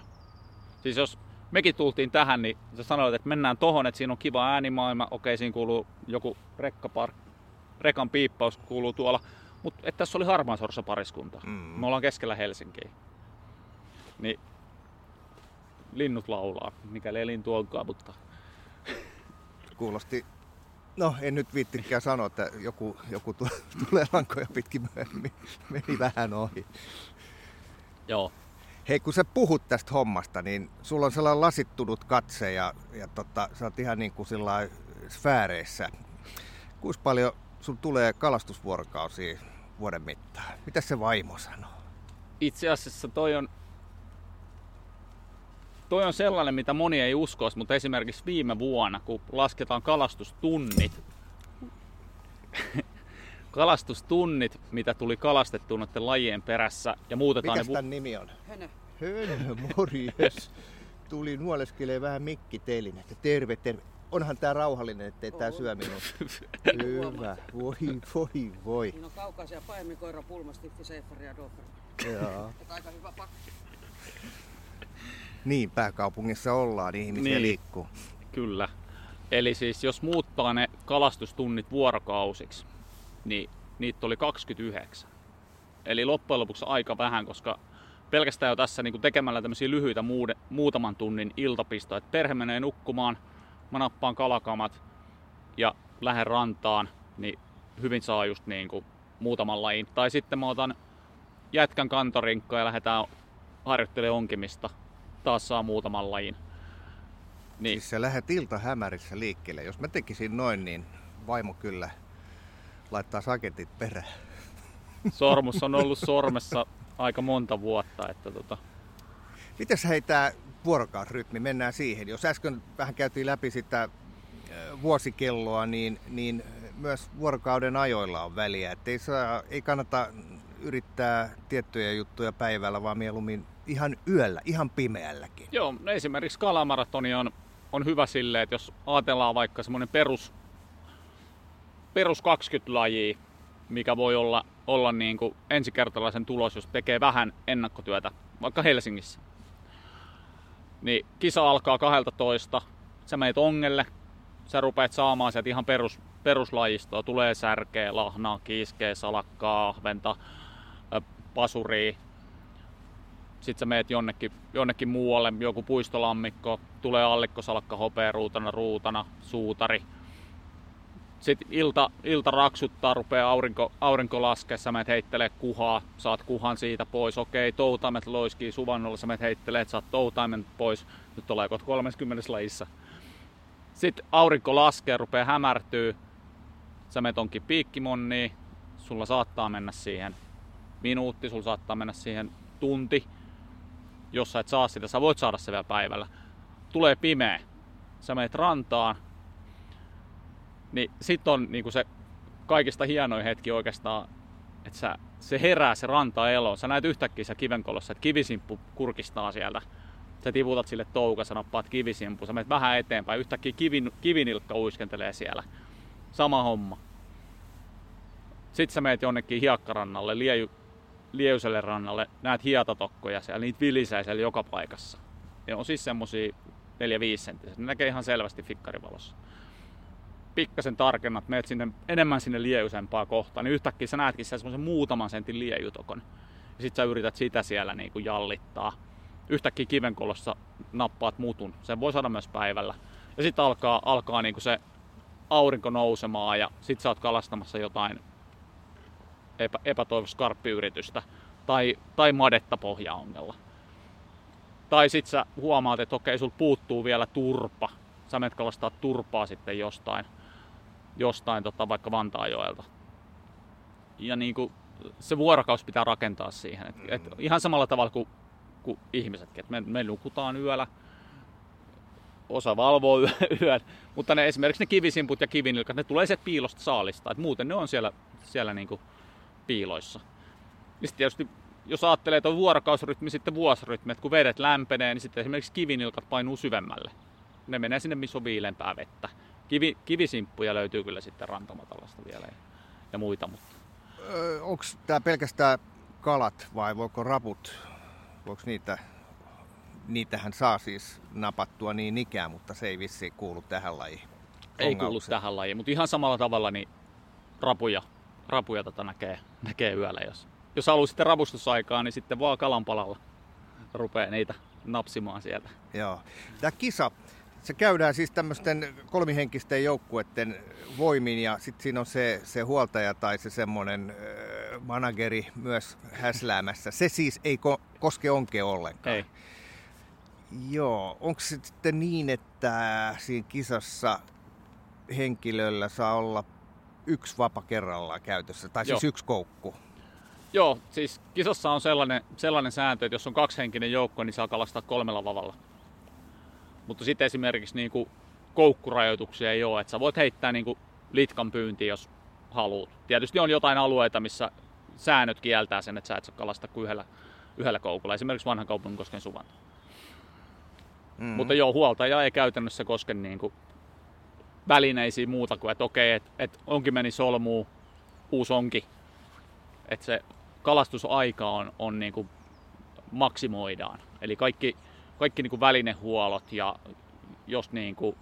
Siis jos mekin tultiin tähän, niin sä sanoit, että mennään tohon, että siinä on kiva äänimaailma, okei, siinä kuuluu joku rekkapark, rekan piippaus kuuluu tuolla, mutta että tässä oli harmaasorsa pariskunta. Mm. Me ollaan keskellä Helsinkiä. Niin linnut laulaa, mikäli elin tuonkaan, mutta Kuulosti, no en nyt viittikään sanoa, että joku, joku tu- tulee lankoja pitkin myöhemmin. Meni vähän ohi. joo. Hei, kun sä puhut tästä hommasta, niin sulla on sellainen lasittunut katse ja, ja tota, sä oot ihan niin kuin sillä sfääreissä. Kuinka paljon sun tulee kalastusvuorokausia vuoden mittaan? Mitä se vaimo sanoo? Itse asiassa toi on, toi on sellainen, mitä moni ei uskoisi, mutta esimerkiksi viime vuonna, kun lasketaan kalastustunnit, kalastustunnit, mitä tuli kalastettua noiden lajien perässä ja muutetaan Mikäs ne... tämän nimi on? Hönö. Hönö, morjes. Tuli nuoleskelee vähän mikkitelin, että terve, terve. Onhan tää rauhallinen, ettei tää On. syö minut. Hyvä. Voi, voi, voi. Siinä on kaukaisia paimikoira, pulmastiffi, seifari ja doberman. Joo. Aika hyvä. Niin, pääkaupungissa ollaan, niin ihmisiä Niin. liikkuu. Kyllä. Eli siis jos muuttaa ne kalastustunnit vuorokausiksi, niin niitä oli 29. Eli loppujen lopuksi aika vähän, koska pelkästään jo tässä niin tekemällä tämmöisiä lyhyitä muude, muutaman tunnin iltapistoja, että perhe menee nukkumaan, mä nappaan kalakamat ja lähden rantaan, niin hyvin saa just niin kuin muutaman lajin. Tai sitten mä otan jätkän kantorinkkoon ja lähdetään harjoittelemaan onkimista. Taas saa muutaman lajin. Niin. Siis sä lähdet iltahämärissä liikkeelle. Jos mä tekisin noin, niin vaimo kyllä laittaa saketit perään. Sormus on ollut sormessa aika monta vuotta. Että tota... Mitäs hei tää vuorokausrytmi, mennään siihen. Jos äsken vähän käytiin läpi sitä vuosikelloa, niin, niin myös vuorokauden ajoilla on väliä. Et ei, saa, ei kannata yrittää tiettyjä juttuja päivällä, vaan mieluummin ihan yöllä, ihan pimeälläkin. Joo, esimerkiksi kalamaratoni on, on hyvä silleen, että jos ajatellaan vaikka semmoinen perus, perus 20 lajia, mikä voi olla, olla niin kuin ensikertalaisen tulos, jos tekee vähän ennakkotyötä, vaikka Helsingissä. Niin kisa alkaa 12, sä meet ongelle, sä rupeat saamaan sieltä ihan perus, peruslajistoa. Tulee särkeä, lahnaa, kiiskeä, salakkaa, ahventa, pasuria. Sitten sä meet jonnekin, jonnekin muualle, joku puistolammikko, tulee allikko, salakka, hopea, ruutana, ruutana, suutari. Sitten ilta, ilta raksuttaa, rupeaa aurinko, aurinko laskea, sä menet heittelee kuhaa, saat kuhan siitä pois. Okei, toutaimet loiskii suvannolla, sä menet heittelee, saat toutaimen pois. Nyt tulee 30 lajissa. Sitten aurinko laskee, rupeaa hämärtyy. Sä menet onkin piikkimonniin. Sulla saattaa mennä siihen minuutti, sulla saattaa mennä siihen tunti. Jos sä et saa sitä, sä voit saada se vielä päivällä. Tulee pimeä. Sä menet rantaan. Niin sit on niinku se kaikista hienoin hetki oikeastaan, että sä, se herää se ranta elo. Sä näet yhtäkkiä se kivenkolossa, että kivisimppu kurkistaa sieltä sä tiputat sille touka, sä nappaat kivisimpu, sä menet vähän eteenpäin, yhtäkkiä kivin, kivinilkka uiskentelee siellä. Sama homma. Sitten sä meet jonnekin hiekkarannalle, lieu, lieuselle rannalle, näet hietatokkoja siellä, niitä vilisee siellä joka paikassa. Ne on siis semmosia 4-5 senttiset, ne näkee ihan selvästi fikkarivalossa. Pikkasen tarkennat, meet sinne, enemmän sinne lieusempaa kohtaan, niin yhtäkkiä sä näetkin semmoisen muutaman sentin liejutokon. Ja sit sä yrität sitä siellä niin kuin jallittaa yhtäkkiä kivenkolossa nappaat mutun. Sen voi saada myös päivällä. Ja sitten alkaa, alkaa niinku se aurinko nousemaan ja sitten sä oot kalastamassa jotain epä, epätoivosta karppiyritystä tai, tai madetta pohjaongella. Tai sitten sä huomaat, että okei, sul puuttuu vielä turpa. Sä menet kalastaa turpaa sitten jostain, jostain tota, vaikka Vantaajoelta. Ja niinku, se vuorokaus pitää rakentaa siihen. Et, et ihan samalla tavalla kuin kuin ihmisetkin. Et me, me nukutaan yöllä, osa valvoo yön, mutta ne, esimerkiksi ne kivisimput ja kivinilkat, ne tulee sieltä piilosta saalista, et muuten ne on siellä, siellä niinku piiloissa. Ja sitten tietysti jos ajattelee, että on vuorokausrytmi, sitten vuosirytmi, että kun vedet lämpenee, niin sitten esimerkiksi kivinilkat painuu syvemmälle. Ne menee sinne, missä on viilempää vettä. Kivi, kivisimppuja löytyy kyllä sitten rantamatalasta vielä ja, ja muita. Mutta. Öö, Onko tämä pelkästään kalat vai voiko raput voiko niitä, niitähän saa siis napattua niin ikään, mutta se ei vissiin kuulu tähän lajiin. Ei kuulu tähän lajiin, mutta ihan samalla tavalla niin rapuja, rapuja tota näkee, näkee yöllä. Jos, jos haluaa sitten ravustusaikaa, niin sitten vaan kalanpalalla rupeaa niitä napsimaan sieltä. Joo. Tämä kisa, se käydään siis tämmöisten kolmihenkisten joukkueiden voimin ja sitten siinä on se, se huoltaja tai se semmoinen manageri myös häsläämässä. Se siis ei ko- koske onkea ollenkaan. Ei. Joo, onko se sitten niin, että siinä kisassa henkilöllä saa olla yksi vapa kerrallaan käytössä, tai Joo. siis yksi koukku? Joo, siis kisassa on sellainen, sellainen sääntö, että jos on kaksihenkinen joukko, niin saa kalastaa kolmella vavalla. Mutta sitten esimerkiksi niin kuin koukkurajoituksia ei ole, että sä voit heittää niin kuin litkan pyyntiin, jos haluat. Tietysti on jotain alueita, missä säännöt kieltää sen, että sä et saa kalastaa kuin yhdellä, yhdellä koukulla, esimerkiksi vanhan kaupungin kosken suvan. Mm-hmm. Mutta joo, huoltaja ei käytännössä koske niin kuin välineisiin muuta kuin, että okei, että et onkin meni solmuu, uusi onki. Että se kalastusaika on, on niin kuin maksimoidaan. Eli kaikki, kaikki niin kuin välinehuollot ja jos niin kuin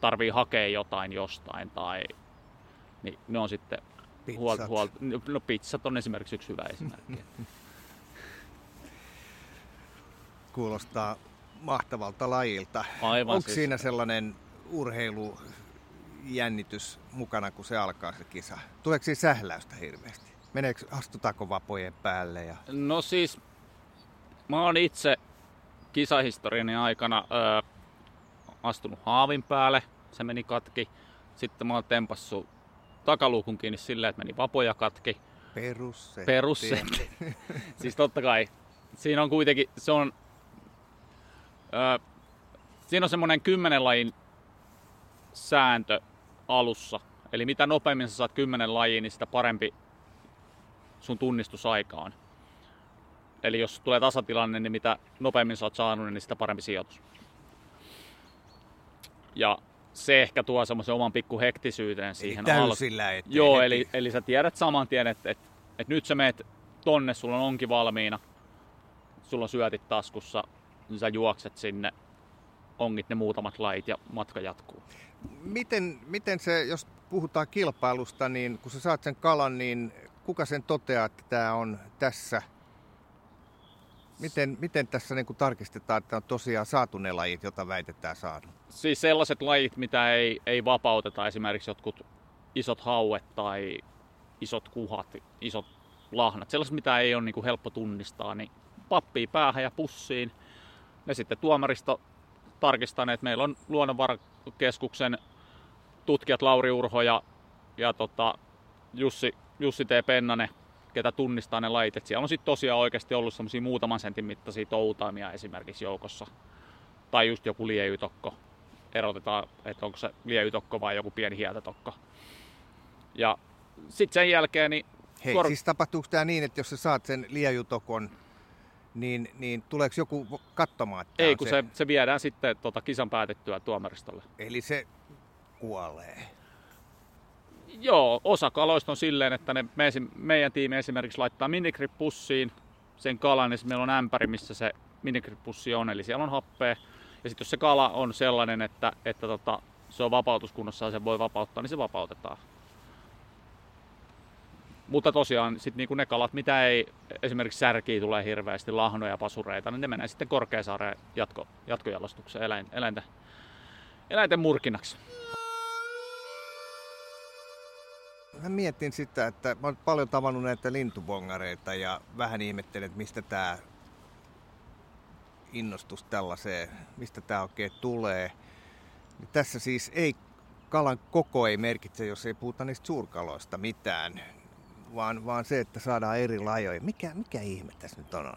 tarvii hakea jotain jostain tai niin ne on sitten huolta. Huol, no pizzat on esimerkiksi yksi hyvä esimerkki. Kuulostaa mahtavalta lajilta. Aivan Onko siis. siinä sellainen urheilujännitys mukana, kun se alkaa se kisa? Tuleeko siinä sähläystä hirveästi? Meneekö, astutaanko vapojen päälle? Ja... No siis, mä oon itse kisahistoriani aikana ö, astunut haavin päälle, se meni katki. Sitten mä oon tempassut takaluukun kiinni silleen, että meni vapoja katki. Perussetti. Perussetti. siis totta kai, siinä on kuitenkin, se on, ö, siinä on semmoinen kymmenen lajin sääntö alussa. Eli mitä nopeammin sä saat kymmenen lajia, niin sitä parempi sun tunnistusaika on. Eli jos tulee tasatilanne, niin mitä nopeammin sä oot saanut, niin sitä parempi sijoitus. Ja se ehkä tuo semmoisen oman pikku hektisyyteen siihen eli täysillä, al- Joo, eli, eli sä tiedät saman tien, että, että, että nyt sä meet tonne, sulla on onkin valmiina, sulla on syötit taskussa, niin sä juokset sinne, ongit ne muutamat lait ja matka jatkuu. Miten, miten se, jos puhutaan kilpailusta, niin kun sä saat sen kalan, niin kuka sen toteaa, että tämä on tässä? Miten, miten tässä niin kuin tarkistetaan, että on tosiaan saatu ne lajit, joita väitetään saanut? Siis sellaiset lajit, mitä ei, ei vapauteta, esimerkiksi jotkut isot hauet tai isot kuhat, isot lahnat, sellaiset, mitä ei ole niin kuin helppo tunnistaa, niin pappii päähän ja pussiin. Ja sitten tuomaristo tarkistaneet. Meillä on Luonnonvarakeskuksen tutkijat Lauri Urho ja, ja tota, Jussi, Jussi T. Pennanen, ketä tunnistaa ne lait. Et siellä on sitten tosiaan oikeasti ollut semmoisia muutaman sentin mittaisia toutaimia esimerkiksi joukossa. Tai just joku lieytokko. Erotetaan, että onko se lieytokko vai joku pieni hieltätokko. Ja sitten sen jälkeen... Niin Hei, kor... siis tapahtuuko tämä niin, että jos sä saat sen liejutokon, niin, niin tuleeko joku katsomaan? Että Ei, kun se... Se, se viedään sitten tota, kisan päätettyä tuomaristolle. Eli se kuolee? Joo, osa kaloista on silleen, että ne, me, meidän tiimi esimerkiksi laittaa minigrip-pussiin sen kalan, niin meillä on ämpäri, missä se minigrip-pussi on, eli siellä on happea. Ja sitten jos se kala on sellainen, että, että tota, se on vapautuskunnossa ja se voi vapauttaa, niin se vapautetaan. Mutta tosiaan sit niinku ne kalat, mitä ei esimerkiksi särkiä tulee hirveästi, lahnoja ja pasureita, niin ne menee sitten Korkeasaareen jatko, jatkojalostukseen eläin, eläinten, eläinten murkinnaksi. Mä mietin sitä, että mä oon paljon tavannut näitä lintubongareita ja vähän ihmettelen, että mistä tämä innostus tällaiseen, mistä tämä oikein tulee. Tässä siis ei kalan koko ei merkitse, jos ei puhuta niistä suurkaloista mitään vaan, vaan se, että saadaan eri lajoja. Mikä, mikä ihme tässä nyt on?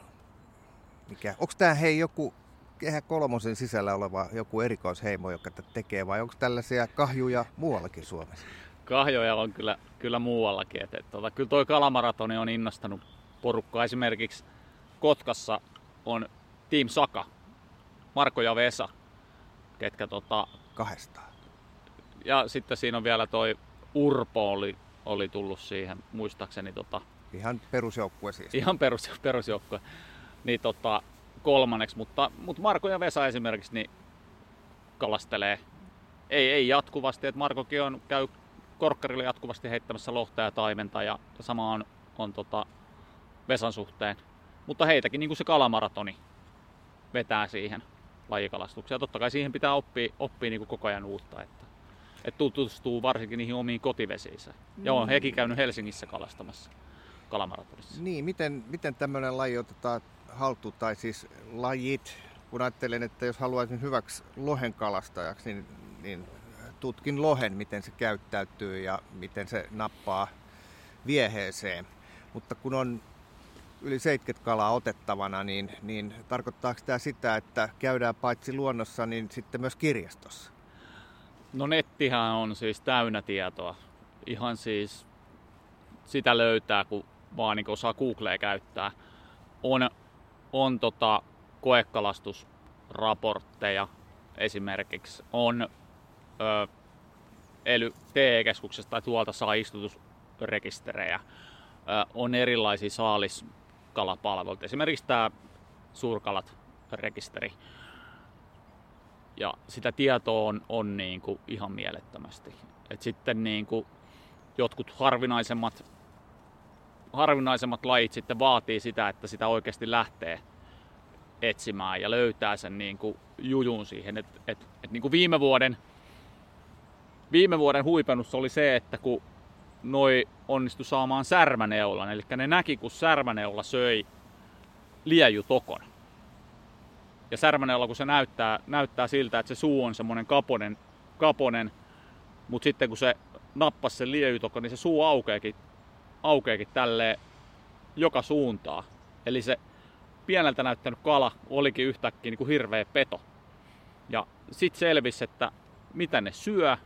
Mikä, onko tämä hei joku kehä kolmosen sisällä oleva joku erikoisheimo, joka tätä tekee, vai onko tällaisia kahjuja muuallakin Suomessa? Kahjoja on kyllä, kyllä muuallakin. Et, et, tota, kyllä toi kalamaratoni on innostanut porukkaa. Esimerkiksi Kotkassa on Team Saka, Marko ja Vesa, ketkä tota... Kahdestaan. Ja sitten siinä on vielä toi Urpo oli oli tullut siihen, muistaakseni. Tota, ihan perusjoukkue siis. Ihan perus, perusjoukkue. Niin tota, kolmanneksi, mutta, mutta Marko ja Vesa esimerkiksi niin kalastelee. Ei, ei jatkuvasti, että Markokin on, käy korkkarille jatkuvasti heittämässä lohta ja taimenta ja sama on, on tota Vesan suhteen. Mutta heitäkin niin kuin se kalamaratoni vetää siihen lajikalastukseen. Ja totta kai siihen pitää oppia, oppia niin kuin koko ajan uutta. Että että tutustuu varsinkin niihin omiin kotivesiinsä. Mm. Ja on mm. hekin käynyt Helsingissä kalastamassa kalamaratonissa. Niin, miten, miten tämmöinen laji otetaan haltuun, tai siis lajit, kun ajattelen, että jos haluaisin hyväksi lohen kalastajaksi, niin, niin tutkin lohen, miten se käyttäytyy ja miten se nappaa vieheeseen. Mutta kun on yli 70 kalaa otettavana, niin, niin tarkoittaako tämä sitä, että käydään paitsi luonnossa, niin sitten myös kirjastossa? No nettihän on siis täynnä tietoa. Ihan siis sitä löytää, kun vaan niin osaa Googlea käyttää. On, on tota koekalastusraportteja esimerkiksi. On ö, ely TE-keskuksesta tai tuolta saa istutusrekisterejä. Ö, on erilaisia saaliskalapalveluita. Esimerkiksi tämä suurkalat-rekisteri ja sitä tietoa on, on niin kuin ihan mielettömästi. Et sitten niin kuin jotkut harvinaisemmat, harvinaisemmat lajit sitten vaatii sitä, että sitä oikeasti lähtee etsimään ja löytää sen niin kuin jujun siihen. Et, et, et niin kuin viime vuoden, viime vuoden huipennus oli se, että kun noi onnistu saamaan särmäneulan. Eli ne näki, kun särmäneula söi liejutokon. Ja särmäneula, kun se näyttää, näyttää siltä, että se suu on semmoinen kaponen, kaponen mutta sitten kun se nappasi sen liejutokon, niin se suu aukeekin, aukeekin tälleen joka suuntaan. Eli se pieneltä näyttänyt kala olikin yhtäkkiä niin kuin hirveä peto. Ja sitten selvisi, että mitä ne syö.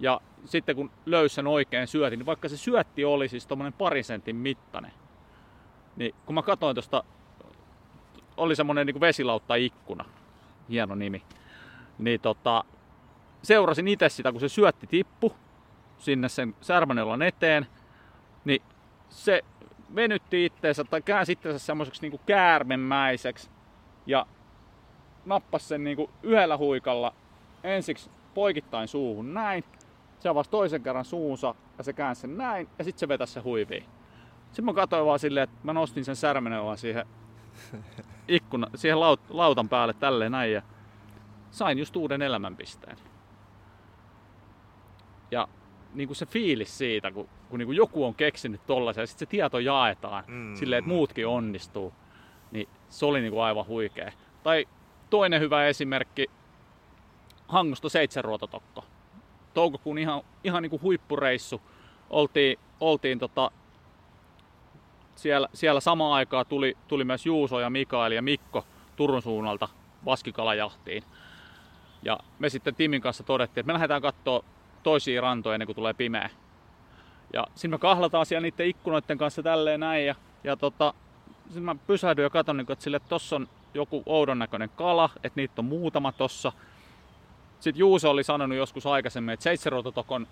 Ja sitten kun löysi sen oikein syötin, niin vaikka se syötti oli siis tommonen pari sentin mittainen, niin kun mä katsoin tuosta, oli semmonen niin vesilautta ikkuna, hieno nimi, niin tota, seurasin itse sitä, kun se syötti tippu sinne sen särmäneulan eteen, niin se venytti itteensä tai käänsi itteensä semmoiseksi niinku käärmemäiseksi ja nappasi sen niinku yhdellä huikalla ensiksi poikittain suuhun näin. Se avasi toisen kerran suunsa ja se käänsi sen näin ja sitten se vetäisi se huiviin. Sitten mä katsoin vaan silleen, että mä nostin sen särmeneulan siihen ikkuna, siihen laut, lautan päälle tälleen näin ja sain just uuden elämänpisteen. Ja niin kuin se fiilis siitä, kun, kun niin kuin joku on keksinyt tollaisen ja sitten se tieto jaetaan mm. silleen, että muutkin onnistuu, niin se oli niin kuin aivan huikea. Tai toinen hyvä esimerkki, Hangosta seitsemänruototokko. Toukokuun ihan, ihan niin kuin huippureissu. Oltiin, oltiin tota, siellä, siellä samaan aikaan tuli, tuli myös Juuso ja Mikael ja Mikko Turun suunnalta vaskikalajahtiin. Ja me sitten Timin kanssa todettiin, että me lähdetään katsoa toisiin rantoja ennen kuin tulee pimeä. Ja sitten me kahlataan siellä niiden ikkunoiden kanssa tälleen näin. Ja, ja tota, sitten mä pysähdyin ja katson, niin että sille, että tossa on joku oudon näköinen kala, että niitä on muutama tossa. Sitten Juuso oli sanonut joskus aikaisemmin, että seitsemänruototokon,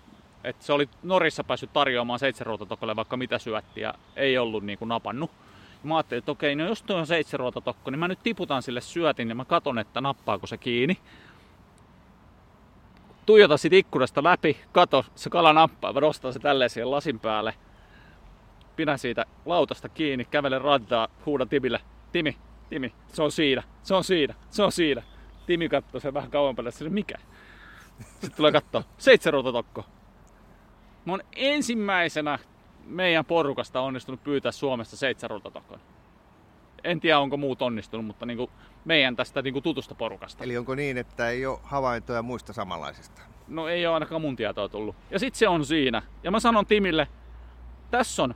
että se oli Norissa päässyt tarjoamaan seitsemänruototokolle vaikka mitä syötti ja ei ollut niin kuin napannut. Ja mä ajattelin, että okei, no jos tuo on seitsemänruototokko, niin mä nyt tiputan sille syötin ja mä katon, että nappaako se kiinni tuijota sit ikkunasta läpi, kato, se kala nappaa, mä nostan se tälleen siihen lasin päälle. Pidän siitä lautasta kiinni, kävelen rantaa, huudan Timille, Timi, Timi, se on siinä, se on siinä, se on siinä. Timi katsoo sen vähän kauempana, että mikä. Sitten tulee katsoa, seitsemän Mä oon ensimmäisenä meidän porukasta onnistunut pyytää Suomesta seitsemän En tiedä, onko muut onnistunut, mutta niin kuin meidän tästä niin kuin tutusta porukasta. Eli onko niin, että ei ole havaintoja muista samanlaisista? No ei ole ainakaan mun tietoa tullut. Ja sitten se on siinä. Ja mä sanon Timille, tässä on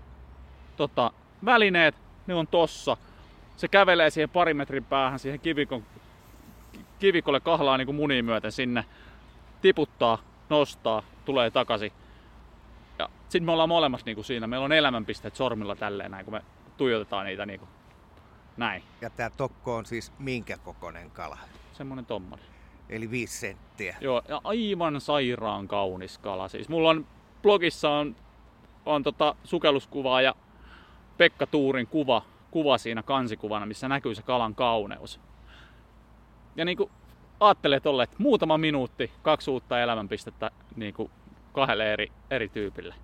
tota, välineet, ne on tossa. Se kävelee siihen pari metrin päähän siihen kivikon, kivikolle kahlaa niin kuin muniin myöten sinne. Tiputtaa, nostaa, tulee takaisin. Ja sitten me ollaan molemmat niin kuin siinä. Meillä on elämänpisteet sormilla tälleen näin, kun me tuijotetaan niitä niin kuin näin. Ja tämä tokko on siis minkä kokoinen kala? Semmonen tommonen. Eli viisi senttiä. Joo, ja aivan sairaan kaunis kala. Siis mulla on blogissa on, on tota sukelluskuva ja Pekka Tuurin kuva, kuva siinä kansikuvana, missä näkyy se kalan kauneus. Ja niinku ajattelee tolle, että muutama minuutti, kaksi uutta elämänpistettä niinku kahdelle eri, eri tyypille.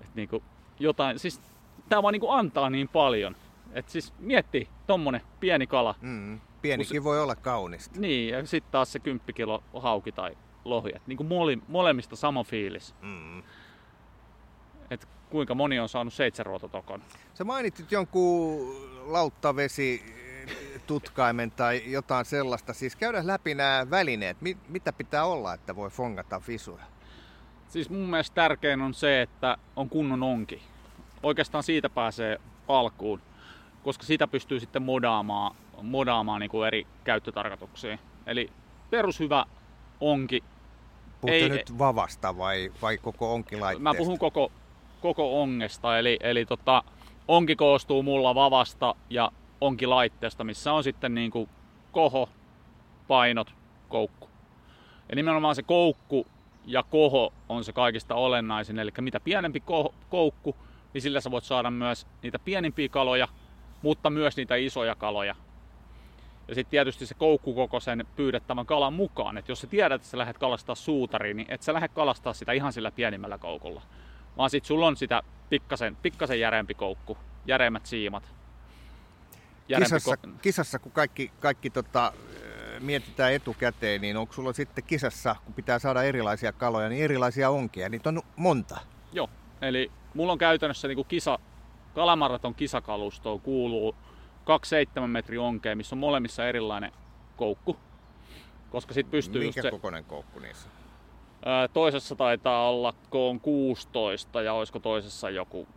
Et niinku jotain, siis tää vaan niinku antaa niin paljon. Et siis mietti tommonen pieni kala. Mm, pienikin se, voi olla kaunista. Niin, ja sitten taas se 10 kilo hauki tai lohi. Et niin kuin mole, molemmista sama fiilis. Mm. Et kuinka moni on saanut seitsemänruototokon. Sä mainitsit jonkun lauttavesi tutkaimen tai jotain sellaista. Siis käydä läpi nämä välineet. Mitä pitää olla, että voi fongata visuja? Siis mun mielestä tärkein on se, että on kunnon onki. Oikeastaan siitä pääsee alkuun koska sitä pystyy sitten modaamaan, modaamaan niin kuin eri käyttötarkoituksiin. Eli perushyvä onki. Puhutte ei, nyt vavasta vai, vai koko onkilaitteesta? Mä puhun koko, koko ongesta, eli, eli tota, onki koostuu mulla vavasta ja onkilaitteesta, missä on sitten niin kuin koho, painot, koukku. Ja nimenomaan se koukku ja koho on se kaikista olennaisin, eli mitä pienempi koukku, niin sillä sä voit saada myös niitä pienimpiä kaloja, mutta myös niitä isoja kaloja. Ja sitten tietysti se koukku koko sen pyydettävän kalan mukaan. Että jos sä tiedät, että sä lähdet kalastaa suutariin, niin et sä lähde kalastaa sitä ihan sillä pienimmällä koukulla. Vaan sitten sulla on sitä pikkasen, pikkasen järeempi koukku, järeemmät siimat. kisassa, ko- kisassa, kun kaikki, kaikki tota, mietitään etukäteen, niin onko sulla sitten kisassa, kun pitää saada erilaisia kaloja, niin erilaisia onkia? Niitä on monta. Joo, eli mulla on käytännössä niin kuin kisa, kalamaraton kisakalustoon kuuluu 2,7 metri onkea, missä on molemmissa erilainen koukku. Koska sit pystyy Minkä just se, kokoinen koukku niissä? ää, toisessa taitaa olla koon 16 ja olisiko toisessa joku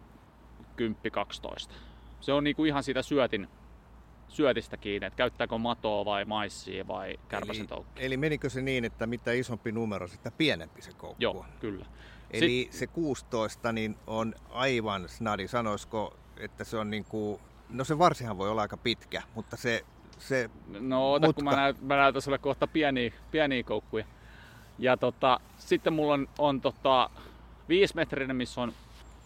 10-12. Se on niinku ihan siitä syötin, syötistä kiinni, että käyttääkö matoa vai maissia vai kärpäsen Eli, eli menikö se niin, että mitä isompi numero, sitä pienempi se koukku Joo, kyllä. Eli se 16 niin on aivan snadi. Sanoisiko, että se on niin kuin, no se varsihan voi olla aika pitkä, mutta se, se No ota, kun mä, mutka- näyt, mä näytän sulle kohta pieniä, pieniä koukkuja. Ja tota, sitten mulla on, on tota, viisimetrinen, missä on,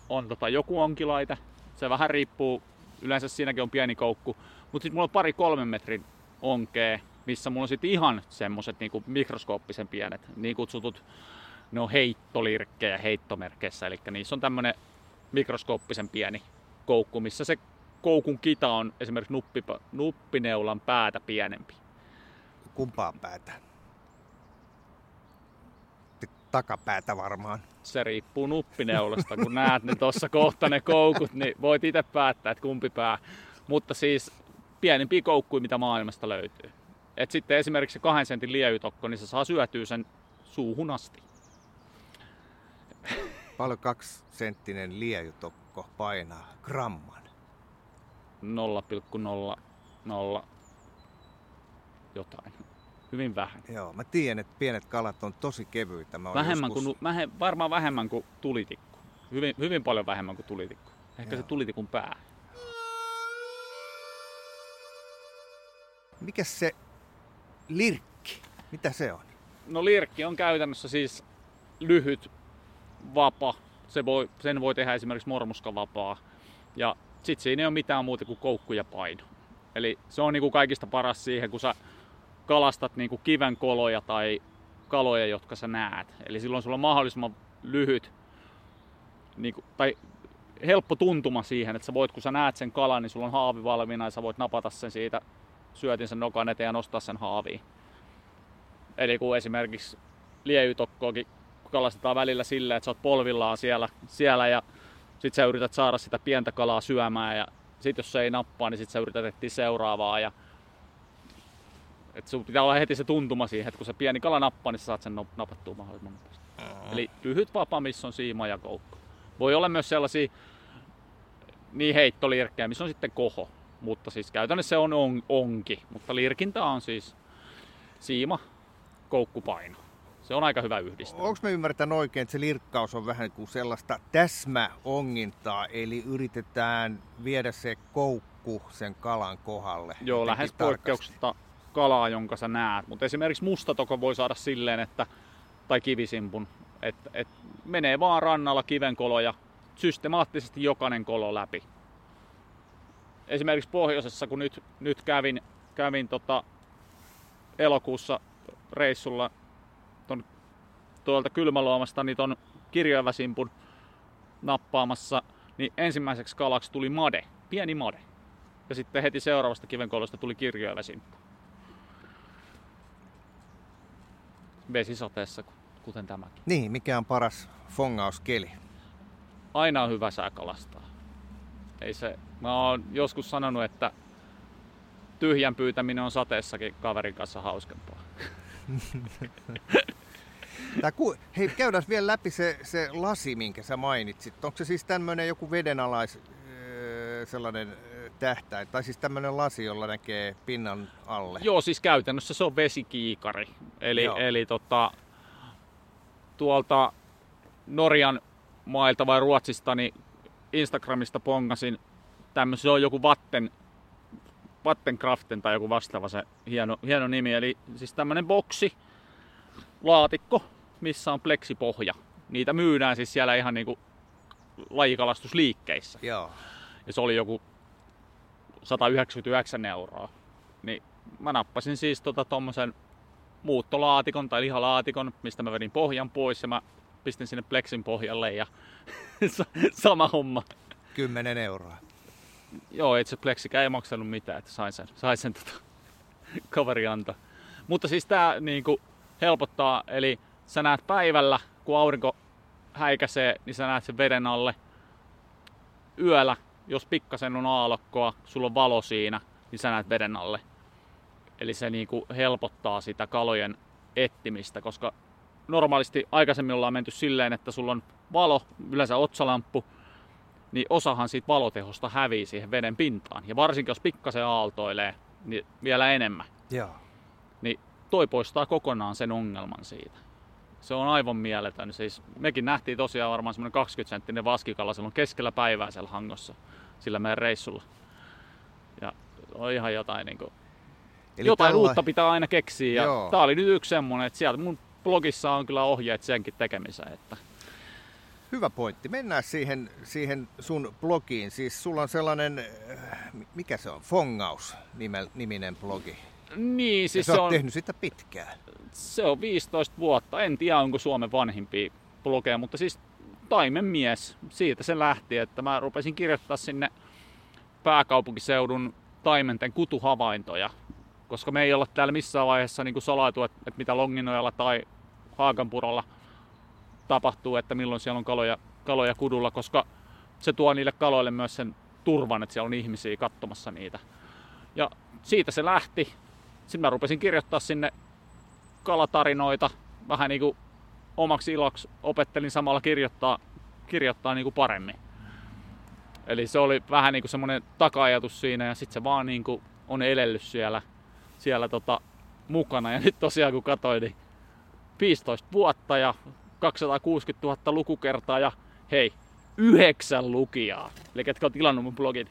on tota, joku onkilaite. Se vähän riippuu, yleensä siinäkin on pieni koukku. Mutta sitten mulla on pari kolmen metrin onkea, missä mulla on sitten ihan semmoset niinku mikroskooppisen pienet, niin kutsutut ne on heittolirkkejä heittomerkeissä. Eli niissä on tämmönen mikroskooppisen pieni koukku, missä se koukun kita on esimerkiksi nuppi, nuppineulan päätä pienempi. kumpaan päätä? Takapäätä varmaan. Se riippuu nuppineulasta, kun näet ne tuossa kohta ne koukut, niin voit itse päättää, että kumpi pää. Mutta siis pienimpiä koukkuja, mitä maailmasta löytyy. Et sitten esimerkiksi se kahden sentin liejytokko, niin se saa syötyä sen suuhun asti. Paljon kaksi senttinen liejutokko painaa gramman. 0,00 jotain. Hyvin vähän. Joo, mä tiedän, että pienet kalat on tosi kevyitä. Mä Vähemmän joskus... kuin, vähe, varmaan vähemmän kuin tulitikku. Hyvin, hyvin paljon vähemmän kuin tulitikku. Ehkä Joo. se tulitikun pää. Mikä se lirkki? Mitä se on? No lirkki on käytännössä siis lyhyt, vapa. Se voi, sen voi tehdä esimerkiksi mormuskavapaa. Ja sit siinä ei ole mitään muuta kuin koukku ja paino. Eli se on niinku kaikista paras siihen, kun sä kalastat niinku kiven koloja tai kaloja, jotka sä näet. Eli silloin sulla on mahdollisimman lyhyt niinku, tai helppo tuntuma siihen, että sä voit, kun sä näet sen kalan, niin sulla on haavi valmiina ja sä voit napata sen siitä syötin sen nokan eteen ja nostaa sen haaviin. Eli kun esimerkiksi liejytokkoakin kalastetaan välillä silleen, että sä oot polvillaan siellä, siellä ja sit sä yrität saada sitä pientä kalaa syömään ja sit jos se ei nappaa, niin sit sä yrität etsiä seuraavaa ja et sun pitää olla heti se tuntuma siihen, että kun se pieni kala nappaa, niin sä saat sen napattua mahdollisimman nopeasti. Eli lyhyt vapa, missä on siima ja koukku. Voi olla myös sellaisia niin heittolirkkejä, missä on sitten koho. Mutta siis käytännössä se on on, onki. Mutta lirkintä on siis siima, koukkupaino. Se on aika hyvä yhdistelmä. Onko mä ymmärtänyt oikein, että se lirkkaus on vähän kuin sellaista täsmäongintaa, eli yritetään viedä se koukku sen kalan kohdalle? Joo, lähes poikkeuksetta kalaa, jonka sä näet. Mutta esimerkiksi mustatoko voi saada silleen, että, tai kivisimpun, että et menee vaan rannalla kivenkoloja systemaattisesti jokainen kolo läpi. Esimerkiksi pohjoisessa, kun nyt, nyt kävin, kävin tota elokuussa reissulla ton, tuolta kylmäluomasta niin ton kirjoivasimpun nappaamassa, niin ensimmäiseksi kalaksi tuli made, pieni made. Ja sitten heti seuraavasta kivenkolosta tuli kirjoivasimppu. Vesisateessa, kuten tämäkin. Niin, mikä on paras fongauskeli? Aina on hyvä sää kalastaa. Ei se, mä oon joskus sanonut, että tyhjän pyytäminen on sateessakin kaverin kanssa hauskempaa. Tää ku... Hei, käydään vielä läpi se, se lasi, minkä sä mainitsit. Onko se siis tämmöinen joku vedenalais öö, sellainen öö, tähtäin, tai siis tämmöinen lasi, jolla näkee pinnan alle? Joo, siis käytännössä se on vesikiikari. Eli, Joo. eli tota, tuolta Norjan mailta vai Ruotsista, niin Instagramista pongasin tämmöisen, se on joku Vatten, Vattenkraften tai joku vastaava se hieno, hieno nimi. Eli siis tämmönen boksi, laatikko, missä on pleksipohja. Niitä myydään siis siellä ihan niinku lajikalastusliikkeissä Joo. ja se oli joku 199 euroa. Niin mä nappasin siis tota tommosen muuttolaatikon tai lihalaatikon, mistä mä vedin pohjan pois ja mä pistin sinne pleksin pohjalle ja sa- sama homma. 10 euroa. Joo, itse pleksikä ei maksanut mitään, että sain sen, sain sen tota, kaveri antaa. Mutta siis tää niinku helpottaa, eli sä näet päivällä, kun aurinko häikäsee, niin sä näet sen veden alle. Yöllä, jos pikkasen on aallokkoa, sulla on valo siinä, niin sä näet veden alle. Eli se niinku helpottaa sitä kalojen ettimistä, koska normaalisti aikaisemmin ollaan menty silleen, että sulla on valo, yleensä otsalamppu, niin osahan siitä valotehosta hävii siihen veden pintaan. Ja varsinkin jos pikkasen aaltoilee, niin vielä enemmän. Joo. Niin toi poistaa kokonaan sen ongelman siitä. Se on aivan mieletön. Siis mekin nähtiin tosiaan varmaan semmoinen 20 senttinen vaskikala silloin keskellä päivää siellä hangossa, sillä meidän reissulla. Ja on ihan jotain niin kuin, Eli jotain tällä- uutta pitää aina keksiä. Ja Joo. tää oli nyt yksi semmonen, että sieltä mun blogissa on kyllä ohjeet senkin tekemiseen. Että Hyvä pointti. Mennään siihen, siihen sun blogiin. Siis sulla on sellainen, äh, mikä se on, Fongaus niminen blogi. niin, Siis sä se oot on, tehnyt sitä pitkään. se on 15 vuotta. En tiedä, onko Suomen vanhimpia blogeja, mutta siis taimenmies. Siitä se lähti, että mä rupesin kirjoittaa sinne pääkaupunkiseudun taimenten kutuhavaintoja. Koska me ei olla täällä missään vaiheessa niin salaitu, että, että mitä Longinojalla tai Haakanpurolla tapahtuu, että milloin siellä on kaloja, kaloja kudulla, koska se tuo niille kaloille myös sen turvan, että siellä on ihmisiä katsomassa niitä. Ja siitä se lähti. Sitten mä rupesin kirjoittaa sinne kalatarinoita vähän niin kuin omaksi iloksi opettelin samalla kirjoittaa, kirjoittaa niin kuin paremmin. Eli se oli vähän niin kuin semmoinen taka-ajatus siinä ja sitten se vaan niin kuin on elellyt siellä, siellä tota mukana. Ja nyt tosiaan kun katsoin, niin 15 vuotta ja 260 000 lukukertaa ja hei, yhdeksän lukijaa. Eli ketkä on tilannut mun blogin.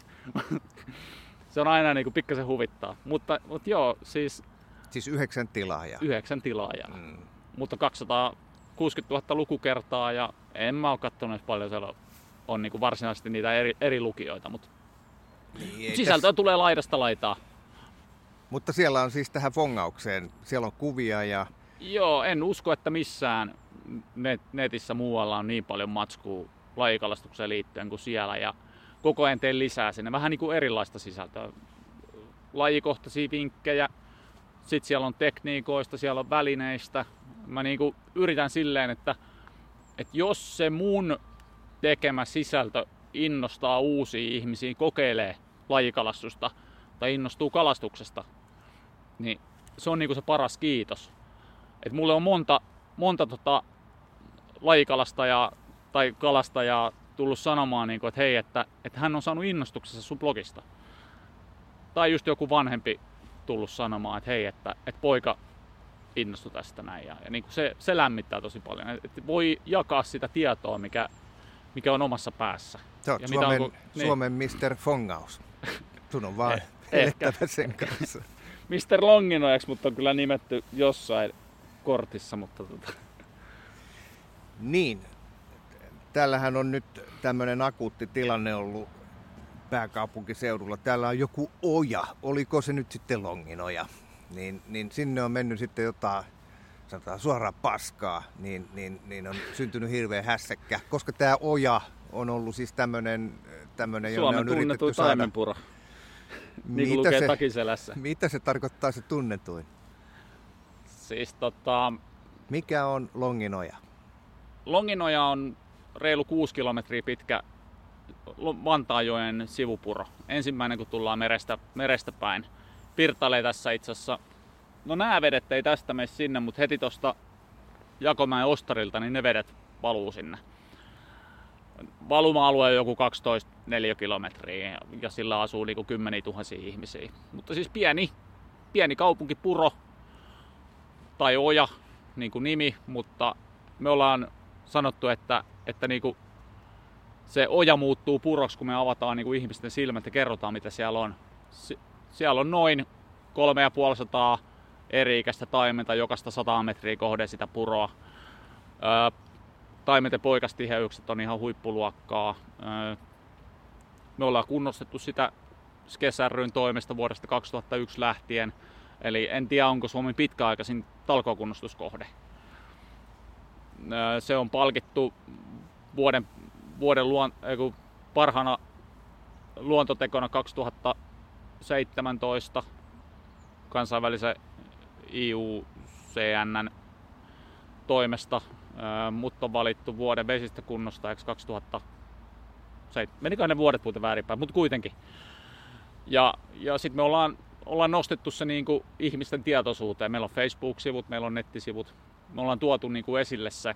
se on aina niin kuin pikkasen huvittaa. Mutta, mutta joo, siis Siis yhdeksän tilaajaa. yhdeksän tilaajaa. Mm. Mutta 260 000 lukukertaa ja en mä oo kattonut paljon siellä on niin kuin varsinaisesti niitä eri, eri lukijoita, mutta Niin, sisältöä tulee laidasta laitaa. Mutta siellä on siis tähän fongaukseen, siellä on kuvia ja Joo, en usko, että missään net, netissä muualla on niin paljon matskua lajikalastukseen liittyen kuin siellä ja koko ajan teen lisää sinne. Vähän niin kuin erilaista sisältöä. Lajikohtaisia vinkkejä, sitten siellä on tekniikoista, siellä on välineistä. Mä niin kuin yritän silleen, että, että jos se mun tekemä sisältö innostaa uusia ihmisiä kokeilee lajikalastusta tai innostuu kalastuksesta, niin se on niinku se paras kiitos. Et mulle on monta, monta tota lajikalastajaa tai kalastajaa tullut sanomaan, niinku, että hei, että, että hän on saanut innostuksessa sun blogista. Tai just joku vanhempi tullut sanomaan, että hei, että, että poika innostui tästä näin. Ja, ja niinku se, se lämmittää tosi paljon. Et, voi jakaa sitä tietoa, mikä, mikä on omassa päässä. sä oot Ja mitä Suomen, onko- niin. Suomen Mr. Fongaus. Sun on vaan Eh, sen kanssa. Mr. Longinojaksi, mutta on kyllä nimetty jossain kortissa, mutta tota, Niin, täällähän on nyt tämmöinen akuutti tilanne ollut pääkaupunkiseudulla. Täällä on joku oja, oliko se nyt sitten Longinoja, niin, niin sinne on mennyt sitten jotain sanotaan suoraan paskaa, niin, niin, niin on syntynyt hirveä hässäkkä, koska tämä oja on ollut siis tämmöinen, tämmöinen jonne on yritetty saada... Niin kuin Mitä lukee se, takiselässä. mitä se tarkoittaa se tunnetuin? Siis tota, Mikä on Longinoja? Longinoja on reilu 6 kilometriä pitkä Vantaajoen sivupuro. Ensimmäinen kun tullaan merestä, merestä päin. Pirtalee tässä itse asiassa. No nämä vedet ei tästä mene sinne, mutta heti tuosta Jakomäen ostarilta, niin ne vedet valuu sinne. Valuma-alue on joku 12 kilometriä ja sillä asuu niinku kymmeniä tuhansia ihmisiä. Mutta siis pieni, pieni kaupunki Puro tai Oja, niin kuin nimi, mutta me ollaan sanottu, että, että niinku se oja muuttuu puroksi, kun me avataan niinku ihmisten silmät ja kerrotaan, mitä siellä on. Si- siellä on noin 3500 eri-ikäistä taimenta jokaista 100 metriä kohden sitä puroa. Öö, taimenten poikastiheykset on ihan huippuluokkaa. Me ollaan kunnostettu sitä Skesärryn toimesta vuodesta 2001 lähtien. Eli en tiedä, onko Suomen pitkäaikaisin talkookunnostuskohde. Öö, Se on palkittu vuoden, vuoden luon, parhaana luontotekona 2017 kansainvälisen IUCN toimesta. Mut on valittu vuoden vesistä kunnostajaksi 2000. Menikö ne vuodet muuten väärinpäin, mutta kuitenkin. Ja, ja sitten me ollaan, ollaan nostettu se niin kuin ihmisten tietoisuuteen. Meillä on Facebook-sivut, meillä on nettisivut. Me ollaan tuotu niin kuin esille se,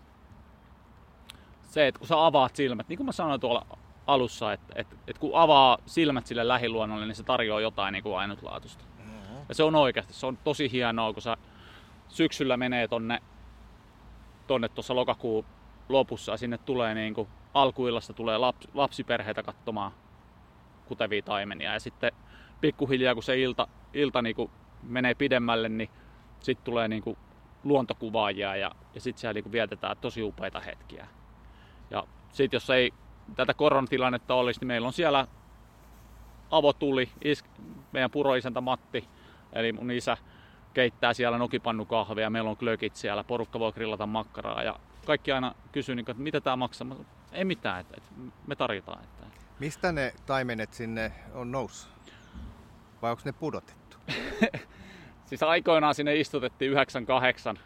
se, että kun sä avaat silmät, niin kuin mä sanoin tuolla alussa, että, että, että kun avaa silmät sille lähiluonnolle, niin se tarjoaa jotain niin kuin ainutlaatuista. Mm-hmm. Ja se on oikeasti, se on tosi hienoa, kun sä syksyllä menee tonne tonne tuossa lokakuun lopussa sinne tulee niin kuin, alkuillasta tulee laps, lapsiperheitä katsomaan kutevia taimenia ja sitten pikkuhiljaa kun se ilta, ilta niin kuin menee pidemmälle, niin sitten tulee niin kuin luontokuvaajia ja, ja sitten siellä niin kuin vietetään tosi upeita hetkiä. Ja sitten jos ei tätä koronatilannetta olisi, niin meillä on siellä avotuli, is, meidän puroisäntä Matti, eli mun isä, keittää siellä nokipannukahvia, meillä on glökit siellä, porukka voi grillata makkaraa ja kaikki aina kysyy, niin että mitä tämä maksaa. Ei mitään, että, että me tarjotaan. Että. Mistä ne taimenet sinne on noussut? Vai onko ne pudotettu? siis aikoinaan sinne istutettiin 98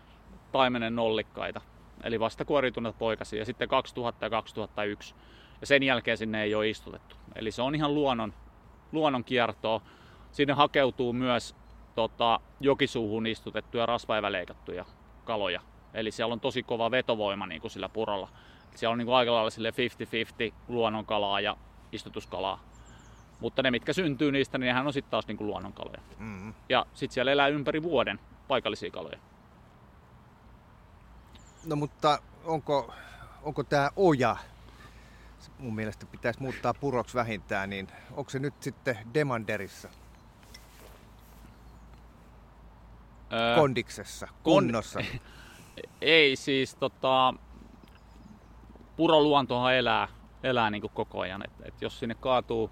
taimenen nollikkaita, eli vasta kuorituneet poikasia, ja sitten 2000 ja 2001. Ja sen jälkeen sinne ei ole istutettu. Eli se on ihan luonnon, luonnon kiertoa. Sinne hakeutuu myös tota, jokisuuhun istutettuja rasvaeväleikattuja kaloja. Eli siellä on tosi kova vetovoima niin kuin sillä purolla. Siellä on niin kuin aika lailla 50-50 luonnonkalaa ja istutuskalaa. Mutta ne, mitkä syntyy niistä, niin nehän on sitten taas niin kuin luonnonkaloja. Mm-hmm. Ja sitten siellä elää ympäri vuoden paikallisia kaloja. No mutta onko, onko tämä oja, mun mielestä pitäisi muuttaa puroksi vähintään, niin onko se nyt sitten Demanderissa? Öö, kondiksessa, kunnossa? Kon... Ei siis, tota, puroluontohan elää, elää niin kuin koko ajan. Et, et jos sinne kaatuu,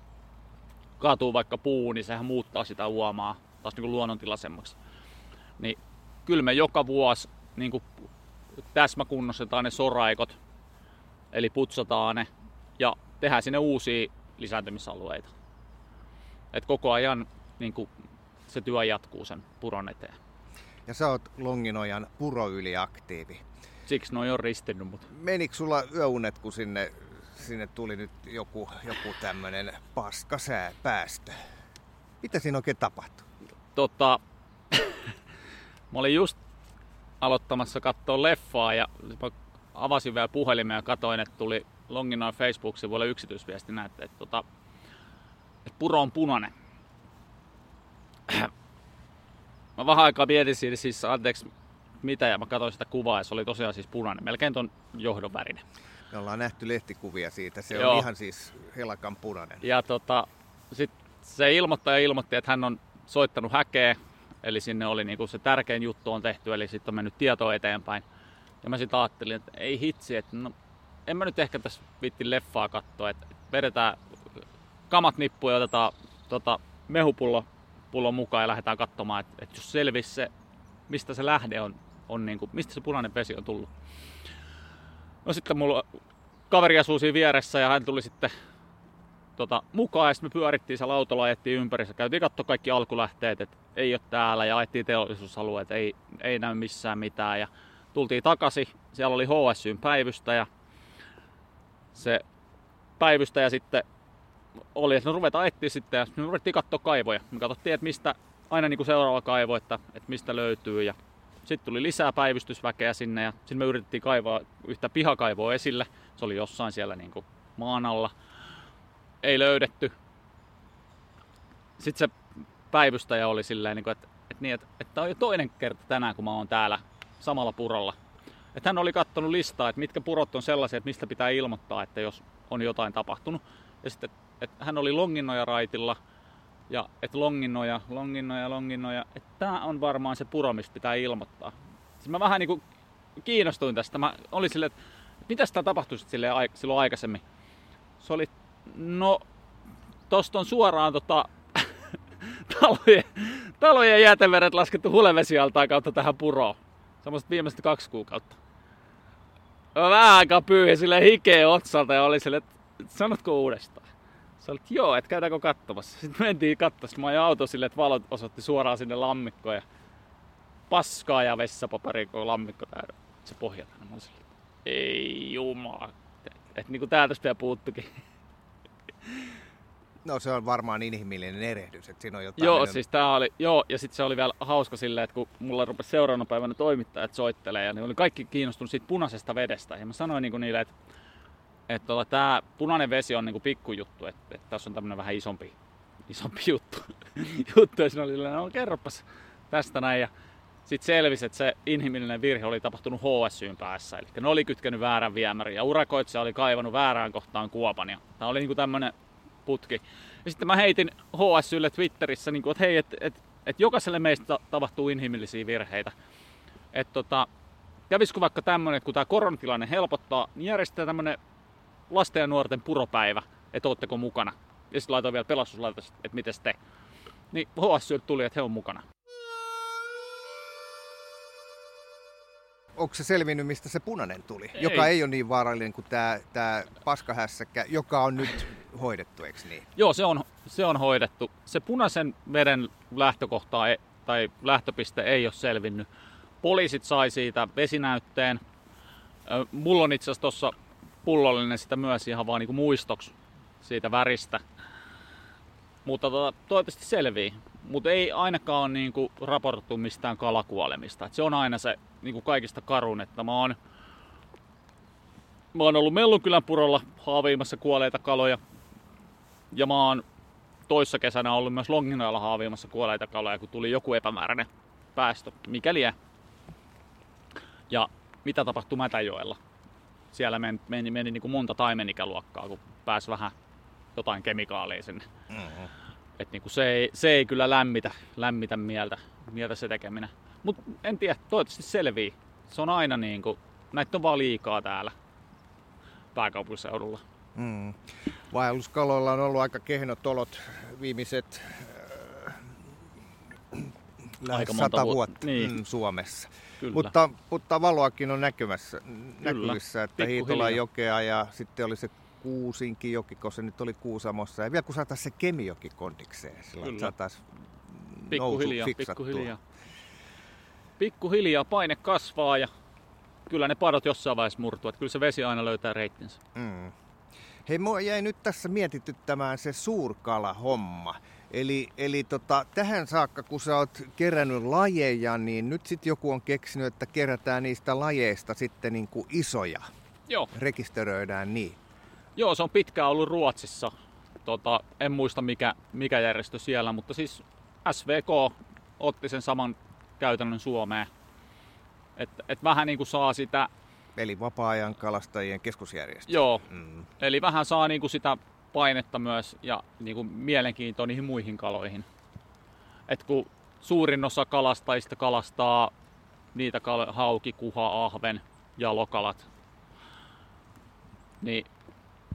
kaatuu vaikka puu, niin sehän muuttaa sitä uomaa taas niin kuin luonnontilaisemmaksi. Niin kyllä me joka vuosi niin kuin täsmäkunnostetaan ne soraikot, eli putsataan ne ja tehdään sinne uusia lisääntymisalueita. Et koko ajan niin kuin, se työ jatkuu sen puron eteen. Ja sä oot Longinojan puroyliaktiivi. Siksi noin on ristinnyt. Mutta... Menikö sulla yöunet, kun sinne, sinne tuli nyt joku, joku tämmönen paskasää päästö? Mitä siinä oikein tapahtui? Tota, mä olin just aloittamassa katsoa leffaa ja mä avasin vielä puhelimen ja katoin, että tuli Longinoin Facebook-sivuille yksityisviesti näette, että, tota, että puro on punainen. Mä vähän aikaa mietin siinä siis, anteeksi, mitä, ja mä katsoin sitä kuvaa, ja se oli tosiaan siis punainen, melkein ton johdon värinen. Me ollaan nähty lehtikuvia siitä, se Joo. on ihan siis helakan punainen. Ja tota, sit se ilmoittaja ilmoitti, että hän on soittanut häkeä, eli sinne oli niinku se tärkein juttu on tehty, eli sitten on mennyt tieto eteenpäin. Ja mä sitten ajattelin, että ei hitsi, että no, en mä nyt ehkä tässä vitti leffaa katsoa, että vedetään kamat nippuun ja otetaan tota, mehupullo pullon mukaan ja lähdetään katsomaan, että, että jos selvisi se, mistä se lähde on, on niin kuin, mistä se punainen vesi on tullut. No sitten mulla kaveri asuu siinä vieressä ja hän tuli sitten tota, mukaan ja sitten me pyörittiin siellä autolla, ajettiin ympärissä, käytiin katsoa kaikki alkulähteet, että ei ole täällä ja ajettiin teollisuusalueet, ei, ei näy missään mitään. Ja tultiin takaisin, siellä oli HSYn päivystäjä, se päivystäjä sitten oli, että no ruvetaan etsiä sitten ja me ruvettiin katsoa kaivoja. Me katsottiin, että mistä aina niin kuin seuraava kaivo, että, että mistä löytyy ja sitten tuli lisää päivystysväkeä sinne ja sitten me yritettiin kaivaa yhtä pihakaivoa esille. Se oli jossain siellä niin kuin maan alla. Ei löydetty. Sitten se päivystäjä oli silleen, niin että, että, niin, että, että on jo toinen kerta tänään, kun mä oon täällä samalla purolla. Että hän oli katsonut listaa, että mitkä purot on sellaisia, että mistä pitää ilmoittaa, että jos on jotain tapahtunut. Ja sitten että hän oli Longinnoja raitilla ja että Longinnoja, Longinnoja, Longinnoja, että tämä on varmaan se puro, mistä pitää ilmoittaa. Siis mä vähän niinku kiinnostuin tästä. Mä olin silleen, että mitä sitä tapahtui silleen, silloin aikaisemmin. Se oli, no, tosta on suoraan tota, talojen, talojen jäteveret laskettu hulevesialtaan kautta tähän puroon. Semmoista viimeiset kaksi kuukautta. Mä vähän aikaa pyyhin sille hikeä otsalta ja oli silleen, että sanotko uudestaan? Sä olit, joo, että käydäänkö katsomassa. Sitten mentiin katsomaan. Mä ajoin auto silleen, että valot osoitti suoraan sinne lammikkoon. Ja paskaa ja vessapaperia, kun lammikko täynnä. Se pohja tänne. Mä silleen, Ei jumala. Että niinku täältä vielä puuttukin. No se on varmaan inhimillinen erehdys, että siinä on jotain... Joo, mennyt- siis tää oli, joo, ja sitten se oli vielä hauska silleen, että kun mulla rupesi seuraavana päivänä toimittajat soittelee, ja ne oli kaikki kiinnostunut siitä punaisesta vedestä. Ja mä sanoin niinku niille, että, että tota, tämä punainen vesi on niinku pikkujuttu, että, että tässä on tämmöinen vähän isompi, isompi juttu. juttu. Ja siinä oli no kerropas tästä näin. Ja sitten selvisi, että se inhimillinen virhe oli tapahtunut HSYn päässä. Eli ne oli kytkenyt väärän viemärin ja urakoitsija oli kaivannut väärään kohtaan kuopan. Ja tämä oli niinku tämmöinen putki. Ja sitten mä heitin HSYlle Twitterissä, niin kuin, että hei, että et, et jokaiselle meistä ta- tapahtuu inhimillisiä virheitä. Että tota, kävisikö vaikka tämmöinen, että kun tämä koronatilanne helpottaa, niin järjestetään tämmöinen lasten ja nuorten puropäivä, että ootteko mukana. Ja sitten laitoin vielä pelastuslaitos, että miten te. Niin HSY tuli, että he on mukana. Onko se selvinnyt, mistä se punainen tuli? Ei. Joka ei ole niin vaarallinen kuin tämä, tämä paskahässäkkä, joka on nyt hoidettu, eikö niin? Joo, se on, se on hoidettu. Se punaisen veden lähtökohta ei, tai lähtöpiste ei ole selvinnyt. Poliisit sai siitä vesinäytteen. Mulla on itse asiassa tuossa pullollinen sitä myös ihan vaan niinku muistoksi siitä väristä. Mutta tota, toivottavasti selvii. Mutta ei ainakaan ole niinku raportoitu mistään kalakuolemista. Et se on aina se niinku kaikista karun, että mä oon, mä oon ollut Mellunkylän purolla haaviimassa kuolleita kaloja. Ja mä oon toissa kesänä ollut myös Longinoilla haaviimassa kuolleita kaloja, kun tuli joku epämääräinen päästö, mikäli liian. Ja mitä tapahtui Mätäjoella? Siellä meni, meni, meni niin kuin monta taimenikäluokkaa, kun pääsi vähän jotain kemikaalia sinne. Mm-hmm. Et niin kuin se, ei, se ei kyllä lämmitä, lämmitä mieltä, mieltä se tekeminen. Mutta en tiedä, toivottavasti selvii. Se on aina niin kuin, näitä on vaan liikaa täällä pääkaupunkiseudulla. Mm. Vaelluskaloilla on ollut aika kehnot olot viimeiset äh, lähes Aika sata vuot- vuotta niin. mm, Suomessa. Kyllä. Mutta, mutta valoakin on näkymässä, näkyvissä, että Pikkuhiljaa. Hiitolan jokea ja sitten oli se Kuusinkin joki, kun se nyt oli Kuusamossa. Ja vielä kun saataisiin se Kemijoki kondikseen, sillä saataisiin nousu pikkuhiljaa, fiksattua. pikkuhiljaa. Pikkuhiljaa paine kasvaa ja kyllä ne padot jossain vaiheessa murtuu. Että kyllä se vesi aina löytää reittinsä. Mm. Hei, mua jäi nyt tässä mietityttämään se suurkala-homma. Eli, eli tota, tähän saakka, kun sä oot kerännyt lajeja, niin nyt sitten joku on keksinyt, että kerätään niistä lajeista sitten niin kuin isoja. Joo, Rekisteröidään niin. Joo, se on pitkään ollut Ruotsissa. Tota, en muista mikä, mikä järjestö siellä, mutta siis SVK otti sen saman käytännön Suomeen. Et, et vähän niin kuin saa sitä, Eli vapaa-ajan kalastajien keskusjärjestö. joo, Mm. eli vähän saa niin kuin sitä painetta myös ja niin kuin mielenkiintoa niihin muihin kaloihin. Et kun suurin osa kalastajista kalastaa niitä kal- hauki, kuha, ahven ja lokalat, niin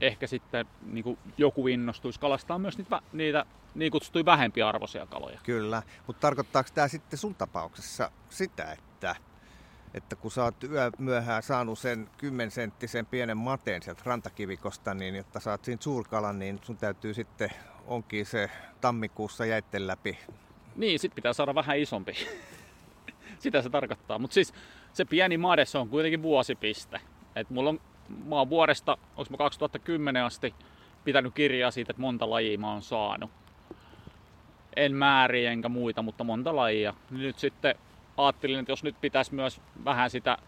ehkä sitten niin kuin joku innostuisi kalastaa myös niitä, niitä niin kutsuttuja vähempiarvoisia kaloja. Kyllä, mutta tarkoittaako tämä sitten sun tapauksessa sitä, että, että kun sä oot yö myöhään saanut sen 10 senttisen pienen mateen sieltä rantakivikosta, niin jotta saat siinä suurkalan, niin sun täytyy sitten onkin se tammikuussa jäitten läpi. Niin, sit pitää saada vähän isompi. Sitä se tarkoittaa. Mutta siis se pieni made, se on kuitenkin vuosipiste. Et mulla on, mä oon vuodesta, onko mä 2010 asti pitänyt kirjaa siitä, että monta lajia mä oon saanut. En määriä enkä muita, mutta monta lajia. Nyt sitten ajattelin, että jos nyt pitäisi myös vähän sitä,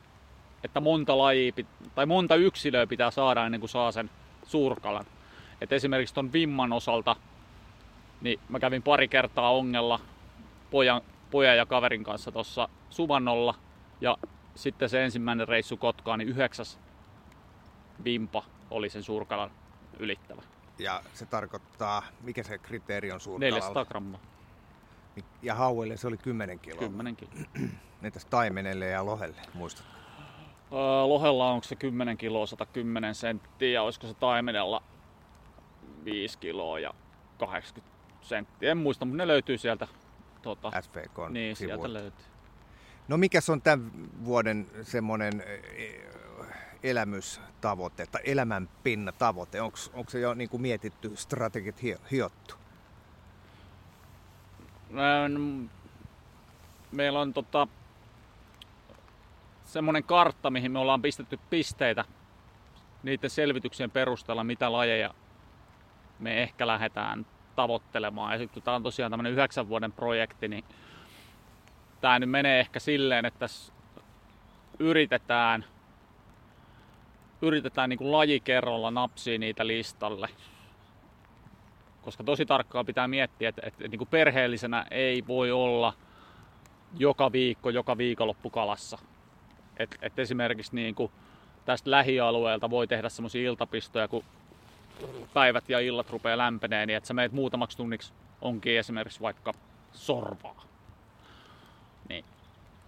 että monta lajia tai monta yksilöä pitää saada ennen kuin saa sen suurkalan. Et esimerkiksi ton vimman osalta, niin mä kävin pari kertaa ongella pojan, pojan ja kaverin kanssa tuossa Suvannolla. Ja sitten se ensimmäinen reissu Kotkaan, niin yhdeksäs vimpa oli sen suurkalan ylittävä. Ja se tarkoittaa, mikä se kriteeri on suurkalalla? 400 grammaa, Ja hauelle se oli 10 kiloa. 10 kiloa. Entäs taimenelle ja lohelle, muistat? Öö, lohella onko se 10 kiloa, 110 senttiä ja olisiko se taimenella 5 kiloa ja 80 senttiä. En muista, mutta ne löytyy sieltä. Tota, SVK niin, sieltä sivuilta. löytyy. No mikä on tämän vuoden semmoinen elämystavoite tai elämänpinna tavoite? Onko se jo niin kuin mietitty, strategit hio- hiottu? Meillä on tota, semmoinen kartta, mihin me ollaan pistetty pisteitä niiden selvityksien perusteella, mitä lajeja me ehkä lähdetään tavoittelemaan. Ja sitten kun tämä on tosiaan tämmöinen yhdeksän vuoden projekti, niin tämä nyt menee ehkä silleen, että tässä yritetään, yritetään niin kuin laji kerralla napsia niitä listalle. Koska tosi tarkkaan pitää miettiä, että, että niin kuin perheellisenä ei voi olla joka viikko, joka viikonloppu kalassa. Et, et esimerkiksi niin kuin tästä lähialueelta voi tehdä semmoisia iltapistoja, kun päivät ja illat rupeaa lämpenee, niin että sä meet muutamaksi tunniksi onkin esimerkiksi vaikka sorvaa. Niin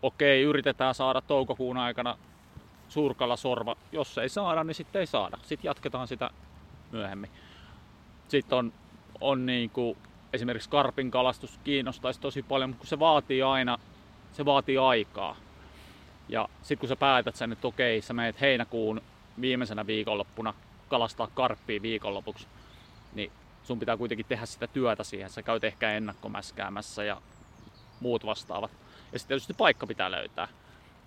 okei, yritetään saada toukokuun aikana surkalla sorva. Jos ei saada, niin sitten ei saada. Sitten jatketaan sitä myöhemmin. Sitten on, on niin kuin, esimerkiksi karpin kalastus kiinnostaisi tosi paljon, mutta kun se vaatii aina, se vaatii aikaa. Ja sitten kun sä päätät sen, että okei, sä meet heinäkuun viimeisenä viikonloppuna kalastaa karppia viikonlopuksi, niin sun pitää kuitenkin tehdä sitä työtä siihen. Sä käyt ehkä ennakkomäskäämässä ja muut vastaavat. Ja sitten tietysti paikka pitää löytää.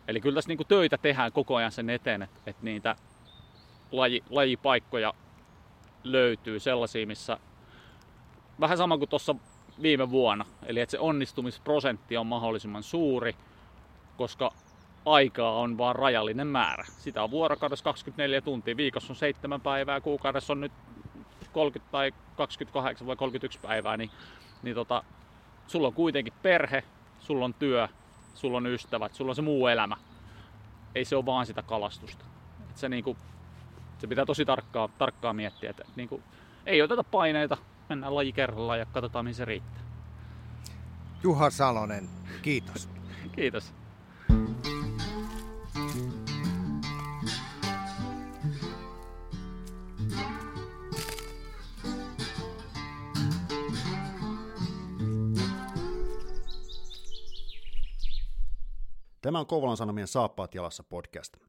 Eli kyllä tässä niinku töitä tehdään koko ajan sen eteen, että, että niitä laji, lajipaikkoja löytyy sellaisia, missä vähän sama kuin tuossa viime vuonna. Eli että se onnistumisprosentti on mahdollisimman suuri, koska aikaa on vaan rajallinen määrä. Sitä on vuorokaudessa 24 tuntia, viikossa on 7 päivää, kuukaudessa on nyt 30 tai 28 vai 31 päivää, niin, niin tota, sulla on kuitenkin perhe, sulla on työ, sulla on ystävät, sulla on se muu elämä. Ei se ole vaan sitä kalastusta. Et se, niinku, se pitää tosi tarkkaa, tarkkaa miettiä, että niinku, ei oteta paineita, mennään laji kerrallaan ja katsotaan mihin se riittää. Juha Salonen, kiitos. Kiitos. Tämä on Kouvolan Sanomien Saappaat jalassa podcast.